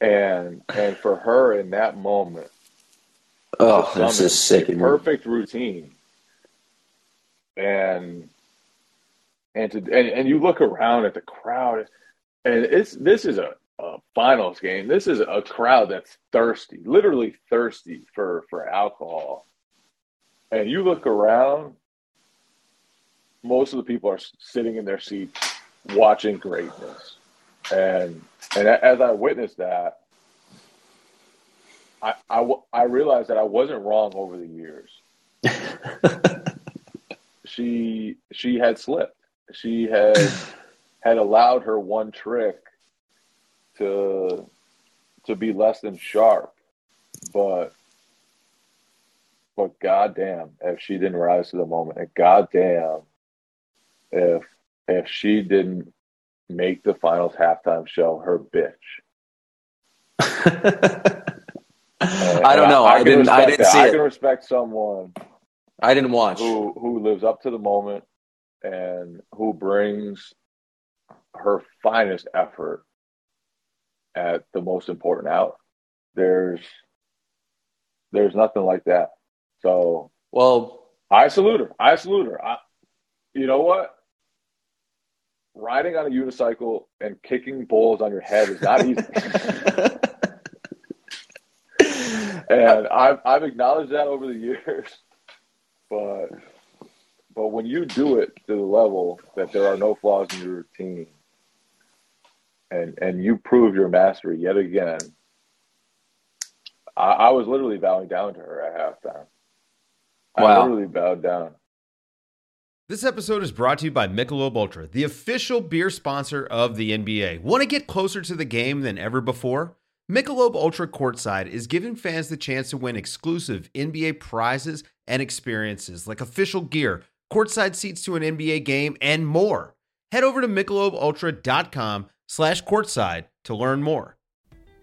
S4: and and for her in that moment,
S3: oh, this is sick.
S4: Perfect routine, and and to and, and you look around at the crowd, and it's this is a, a finals game. This is a crowd that's thirsty, literally thirsty for for alcohol, and you look around most of the people are sitting in their seats watching greatness. And and as I witnessed that, I, I, I realized that I wasn't wrong over the years. she she had slipped. She had had allowed her one trick to to be less than sharp, but but goddamn if she didn't rise to the moment, and goddamn if if she didn't make the finals halftime show her bitch.
S3: I don't know. I, I didn't. I didn't
S4: that.
S3: see
S4: I
S3: it.
S4: can respect someone.
S3: I didn't watch
S4: who who lives up to the moment and who brings her finest effort at the most important out. There's there's nothing like that. So
S3: well,
S4: I salute her. I salute her. I, you know what? riding on a unicycle and kicking balls on your head is not easy. and I've I've acknowledged that over the years, but but when you do it to the level that there are no flaws in your routine, and and you prove your mastery yet again, I, I was literally bowing down to her at halftime. I wow. literally bowed down.
S5: This episode is brought to you by Michelob Ultra, the official beer sponsor of the NBA. Want to get closer to the game than ever before? Michelob Ultra Courtside is giving fans the chance to win exclusive NBA prizes and experiences like official gear, courtside seats to an NBA game, and more. Head over to michelobultra.com slash courtside to learn more.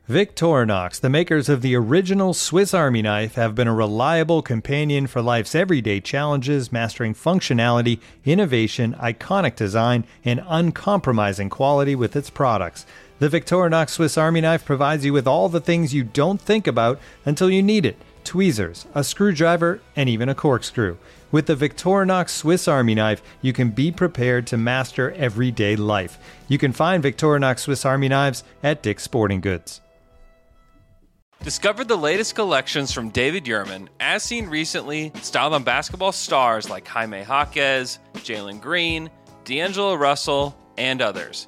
S1: Victorinox, the makers of the original Swiss Army knife, have been a reliable companion for life's everyday challenges, mastering functionality, innovation, iconic design, and uncompromising quality with its products. The Victorinox Swiss Army knife provides you with all the things you don't think about until you need it tweezers, a screwdriver, and even a corkscrew. With the Victorinox Swiss Army knife, you can be prepared to master everyday life. You can find Victorinox Swiss Army knives at Dick's Sporting Goods.
S6: Discover the latest collections from David Yurman, as seen recently, styled on basketball stars like Jaime Jaquez, Jalen Green, D'Angelo Russell, and others.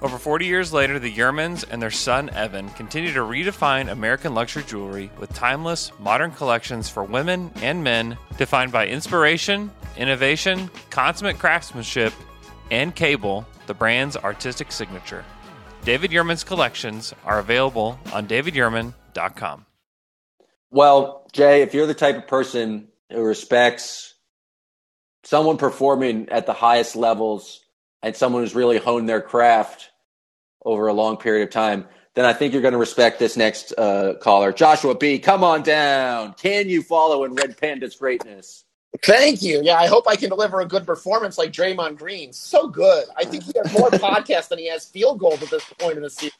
S6: Over 40 years later, the Yurmans and their son Evan continue to redefine American luxury jewelry with timeless, modern collections for women and men defined by inspiration, innovation, consummate craftsmanship, and cable, the brand's artistic signature. David Yurman's collections are available on davidyurman.com.
S3: Well, Jay, if you're the type of person who respects someone performing at the highest levels and someone who's really honed their craft over a long period of time, then I think you're going to respect this next uh, caller. Joshua B., come on down. Can you follow in Red Panda's greatness?
S7: Thank you. Yeah, I hope I can deliver a good performance like Draymond Green. So good. I think he has more podcasts than he has field goals at this point in the season.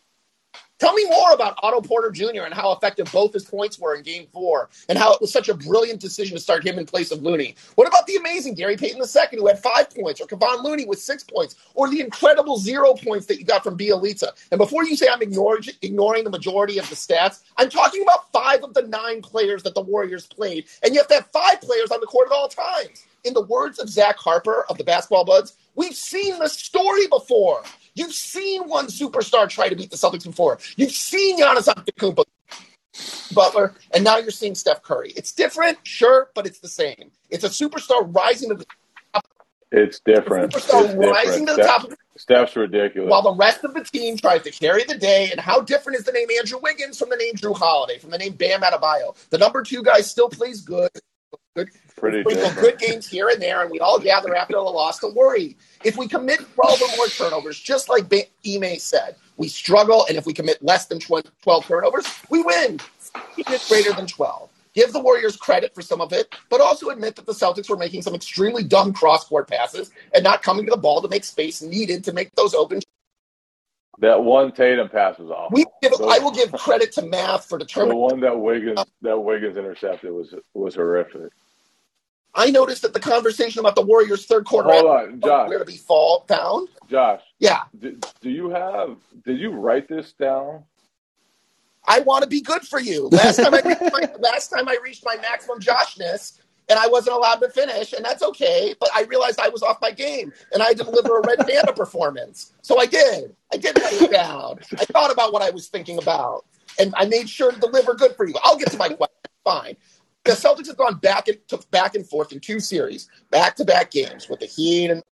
S7: Tell me more about Otto Porter Jr. and how effective both his points were in game four and how it was such a brilliant decision to start him in place of Looney. What about the amazing Gary Payton II, who had five points, or Kevon Looney with six points, or the incredible zero points that you got from Bjelica? And before you say I'm ignoring, ignoring the majority of the stats, I'm talking about five of the nine players that the Warriors played. And you have to have five players on the court at all times. In the words of Zach Harper of the Basketball Buds, we've seen the story before. You've seen one superstar try to beat the Celtics before. You've seen Giannis Antetokounmpo, Butler, and now you're seeing Steph Curry. It's different, sure, but it's the same. It's a superstar rising to the top.
S4: It's different.
S7: A superstar
S4: it's
S7: rising
S4: different.
S7: to the
S4: Steph,
S7: top
S4: Steph's ridiculous.
S7: while the rest of the team tries to carry the day. And how different is the name Andrew Wiggins from the name Jrue Holiday, from the name Bam Adebayo? The number two guy still plays good. Good,
S4: Pretty
S7: sprinkle
S4: different.
S7: good games here and there, and we all gather after the loss to worry. If we commit 12 or more turnovers, just like ba- Ime said, we struggle, and if we commit less than 12 turnovers, we win. It's greater than 12. Give the Warriors credit for some of it, but also admit that the Celtics were making some extremely dumb cross-court passes and not coming to the ball to make space needed to make those open.
S4: that one Tatum pass was awful.
S7: We give,
S4: The-
S7: I will give credit to math for
S4: the
S7: determining.
S4: one that Wiggins that Wiggins intercepted was was horrific.
S7: I noticed that the conversation about the Warriors' third quarter
S4: Hold on, Josh.
S7: where to be fall down?
S4: Josh,
S7: Yeah,
S4: do, do you have? Did you write this down?
S7: I want to be good for you. Last time I reached my, last time I reached my maximum Joshness, and I wasn't allowed to finish, and that's okay. But I realized I was off my game, and I had to deliver a red panda performance. So I did. I did write it down. I thought about what I was thinking about, and I made sure to deliver good for you. I'll get to my question. Fine. The Celtics have gone back and took back and forth in two series, back to back games with the Heat and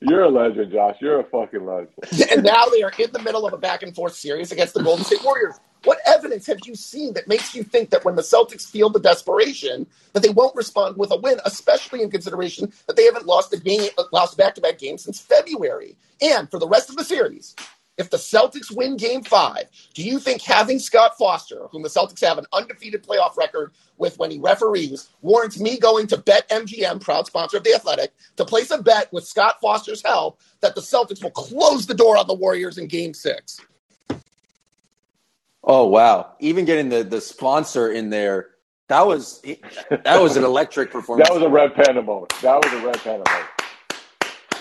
S4: You're a legend, Josh. You're a fucking legend.
S7: and now they are in the middle of a back and forth series against the Golden State Warriors. What evidence have you seen that makes you think that when the Celtics feel the desperation, that they won't respond with a win, especially in consideration that they haven't lost a game, lost back-to-back games since February? And for the rest of the series, if the Celtics win Game Five, do you think having Scott Foster, whom the Celtics have an undefeated playoff record with when he referees, warrants me going to Bet MGM, proud sponsor of the Athletic, to place a bet with Scott Foster's help that the Celtics will close the door on the Warriors in Game Six?
S3: Oh wow! Even getting the the sponsor in there, that was that was an electric performance.
S4: That was a red panda moment. That was a red panda moment.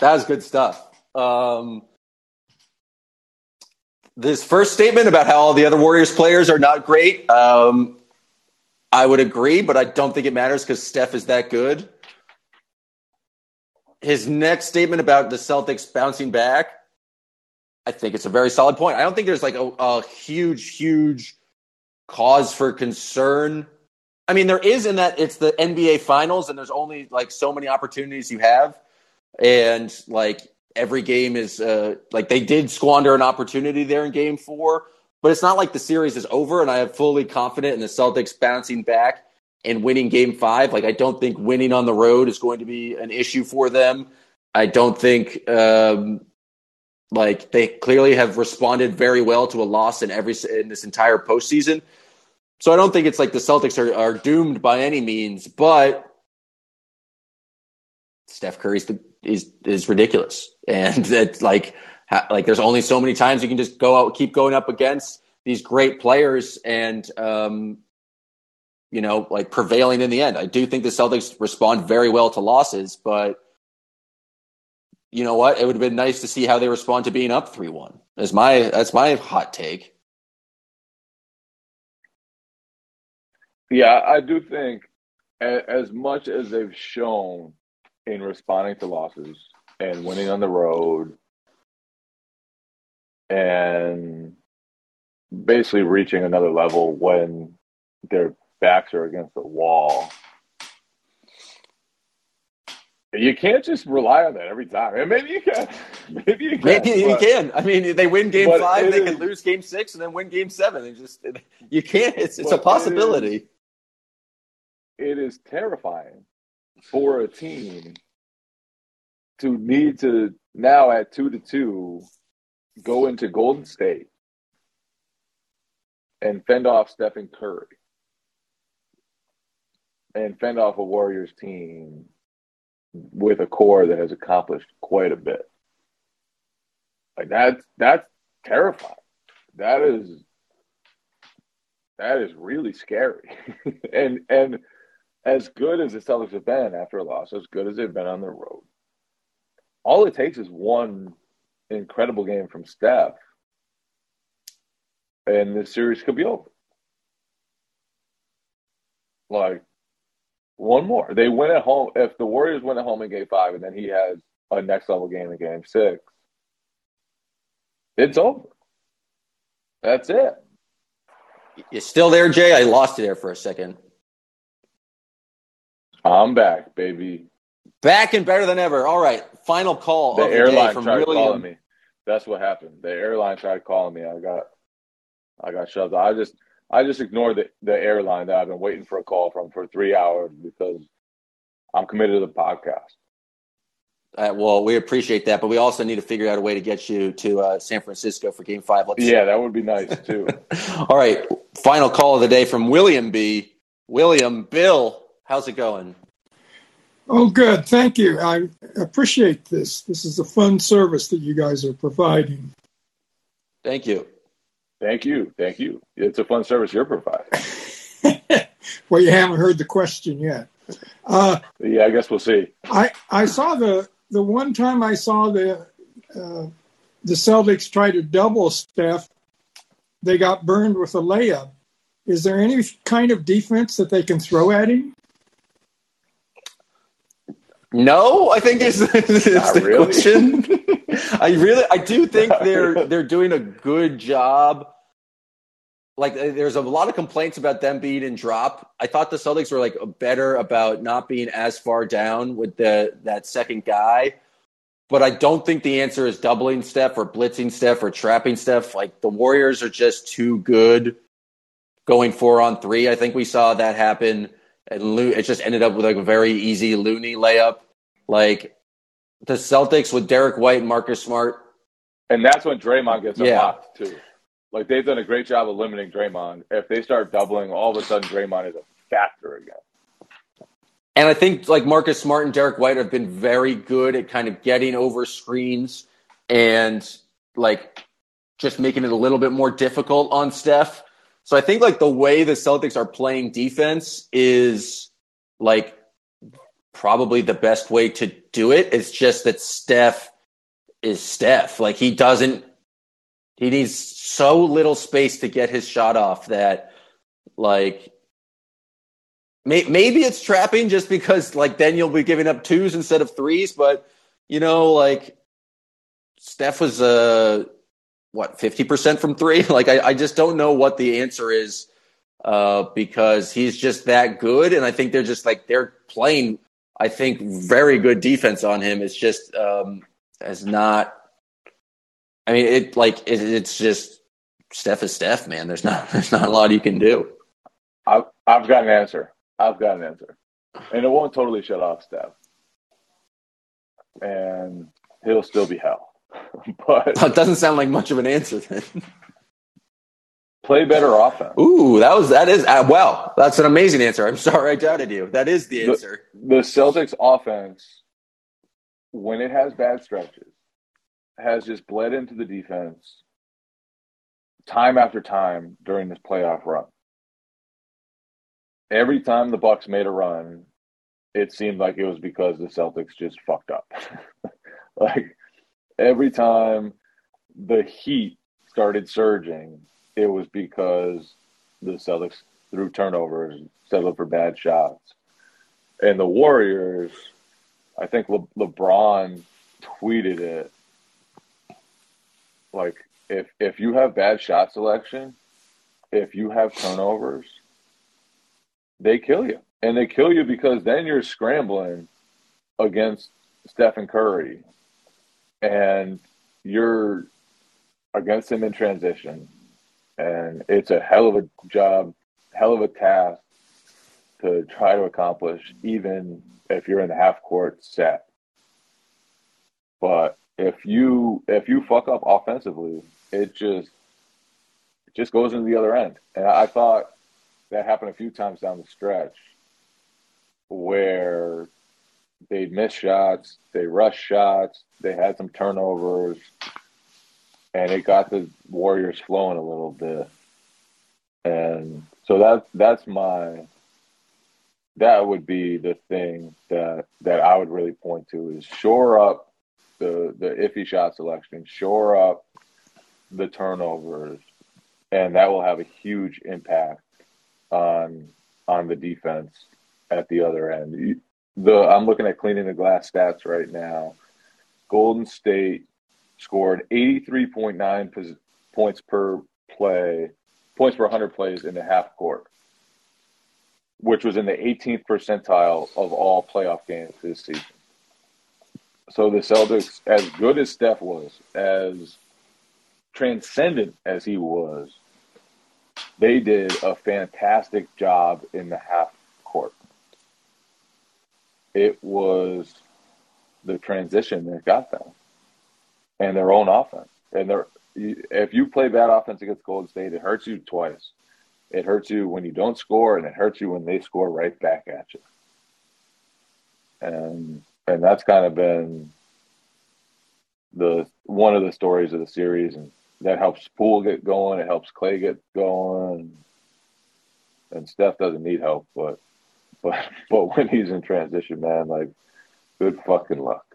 S3: That was good stuff. Um, this first statement about how all the other Warriors players are not great, um, I would agree, but I don't think it matters because Steph is that good. His next statement about the Celtics bouncing back, I think it's a very solid point. I don't think there's like a, a huge, huge cause for concern. I mean, there is in that it's the NBA Finals, and there's only like so many opportunities you have and like every game is uh, like they did squander an opportunity there in game four but it's not like the series is over and i am fully confident in the celtics bouncing back and winning game five. Like i don't think winning on the road is going to be an issue for them. I don't think um, like they clearly have responded very well to a loss in every in this entire postseason. So i don't think it's like the celtics are, are doomed by any means but Steph Curry's the, is is ridiculous, and that like ha, like there's only so many times you can just go out, keep going up against these great players, and um, you know, like prevailing in the end. I do think the Celtics respond very well to losses, but you know what? It would have been nice to see how they respond to being up three one. That's my that's my hot take.
S4: Yeah, I do think as much as they've shown in responding to losses and winning on the road and basically reaching another level when their backs are against the wall. You can't just rely on that every time. And maybe you can. Maybe you can.
S3: Maybe you
S4: but-
S3: can. I mean, they win game five, they
S4: is-
S3: can lose game six, and then win game seven. They just you can't. It's it's a
S4: it
S3: possibility.
S4: it is terrifying for a team to need to now at two to two go into Golden State and fend off Stephen Curry and fend off a Warriors team with a core that has accomplished quite a bit. Like that's that's terrifying. That is that is really scary. and and as good as the Celtics have been after a loss, as good as they've been on the road, all it takes is one incredible game from Steph, and the series could be over. Like one more. They win at home. If the Warriors win at home in game five and then he has a next level game in game six, it's over. That's it.
S3: You're still there, Jay? I lost you there for a second.
S4: I'm back, baby.
S3: Back and better than ever. All right. Final call.
S4: The
S3: of
S4: airline
S3: from
S4: tried
S3: William.
S4: calling me. That's what happened. The airline tried calling me. I got I got shoved. I just I just ignored the, the airline that I've been waiting for a call from for three hours because I'm committed to the podcast.
S3: Uh, well, we appreciate that, but we also need to figure out a way to get you to uh, San Francisco for Game Five. Let's
S4: Yeah, that would be nice too.
S3: All right. Final call of the day from William B. William, Bill, how's it going?
S8: Oh, good. Thank you. I appreciate this. This is a fun service that you guys are providing.
S3: Thank you.
S4: Thank you. Thank you. It's a fun service you're providing.
S8: well, you haven't heard the question yet. Uh,
S4: Yeah, I guess we'll see.
S8: I I saw the the one time I saw the uh, the Celtics try to double Steph, they got burned with a layup. Is there any kind of defense that they can throw at him?
S3: No, I think is, is the
S4: really.
S3: question. I really, I do think
S4: Not
S3: they're
S4: really.
S3: they're doing a good job. Like, uh, there's a lot of complaints about them being in drop. I thought the Celtics were like better about not being as far down with the that second guy. But I don't think the answer is doubling Steph or blitzing Steph or trapping Steph. Like the Warriors are just too good going four on three. I think we saw that happen. And Lo- it just ended up with like a very easy Looney layup. Like the Celtics with Derrick White and Marcus Smart.
S4: And that's when Draymond gets
S3: Yeah.
S4: unlocked too. Like they've done a great job of limiting Draymond. If they start doubling, all of a sudden Draymond is a factor again.
S3: And I think like Marcus Smart and Derrick White have been very good at kind of getting over screens and like just making it a little bit more difficult on Steph. So I think like the way the Celtics are playing defense is like probably the best way to do it. It's just that Steph is Steph. Like he doesn't he needs so little space to get his shot off that like May- maybe it's trapping just because like then you'll be giving up twos instead of threes but you know like steph was uh what 50% from three like I, I just don't know what the answer is uh because he's just that good and i think they're just like they're playing i think very good defense on him it's just um as not i mean it like it, it's just steph is steph man there's not there's not a lot you can do
S4: I've, I've got an answer. I've got an answer. And it won't totally shut off Steph. And he'll still be hell. but
S3: that doesn't sound like much of an answer then
S4: play better offense.
S3: Ooh, that was that is uh, well. That's an amazing answer. I'm sorry I doubted you. That is the answer.
S4: The Celtics offense, when it has bad stretches, has just bled into the defense time after time during this playoff run. Every time the Bucks made a run, it seemed like it was because the Celtics just fucked up. like every time the Heat started surging, it was because the Celtics threw turnovers, and settled for bad shots. And the Warriors, I think Le- LeBron tweeted it like if if you have bad shot selection, if you have turnovers, they kill you. And they kill you because then you're scrambling against Stephen Curry and you're against him in transition. And it's a hell of a job, hell of a task to try to accomplish, even if you're in the half court set. But if you if you fuck up offensively, it just it just goes into the other end. And I thought that happened a few times down the stretch where they missed shots, they rushed shots, they had some turnovers, and it got the Warriors flowing a little bit. And so that's that's my that would be the thing that that I would really point to is shore up the the iffy shot selection, shore up the turnovers, and that will have a huge impact on on the defense at the other end. The I'm looking at cleaning the glass stats right now. Golden State scored 83.9 points per play, points per 100 plays in the half court, which was in the 18th percentile of all playoff games this season. So the Celtics, as good as Steph was, as transcendent as he was, they did a fantastic job in the half. It was the transition that got them and their own offense. And their, if you play bad offense against Golden State, it hurts you twice. It hurts you when you don't score, and it hurts you when they score right back at you. And and that's kind of been the one of the stories of the series, and that helps Poole get going. It helps Klay get going, and Steph doesn't need help, but but but when he's in transition, man, like good fucking luck.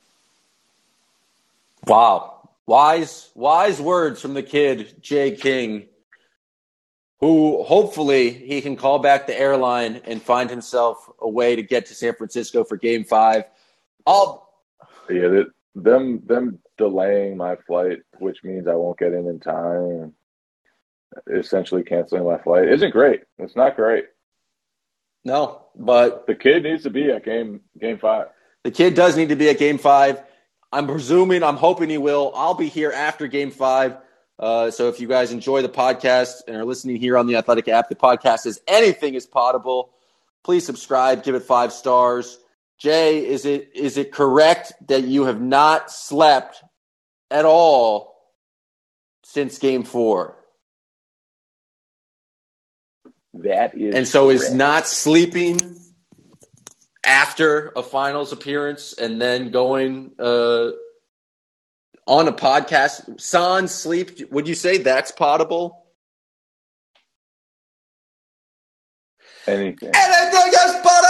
S3: Wow. Wise, wise words from the kid, Jay King, who hopefully he can call back the airline and find himself a way to get to San Francisco for game five. I'll
S4: yeah, that, them them delaying my flight, which means I won't get in in time, essentially canceling my flight, isn't great. It's not great.
S3: No, but
S4: the kid needs to be at game game five.
S3: The kid does need to be at game five. I'm presuming, I'm hoping he will. I'll be here after game five. Uh, so if you guys enjoy the podcast and are listening here on the Athletic app, the podcast is anything is possible. Please subscribe, give it five stars. Jay, is it is it correct that you have not slept at all since game four?
S4: That is
S3: And so
S4: correct.
S3: is not sleeping after a finals appearance and then going uh, on a podcast sans sleep would you say that's possible
S4: anything.
S3: anything is possible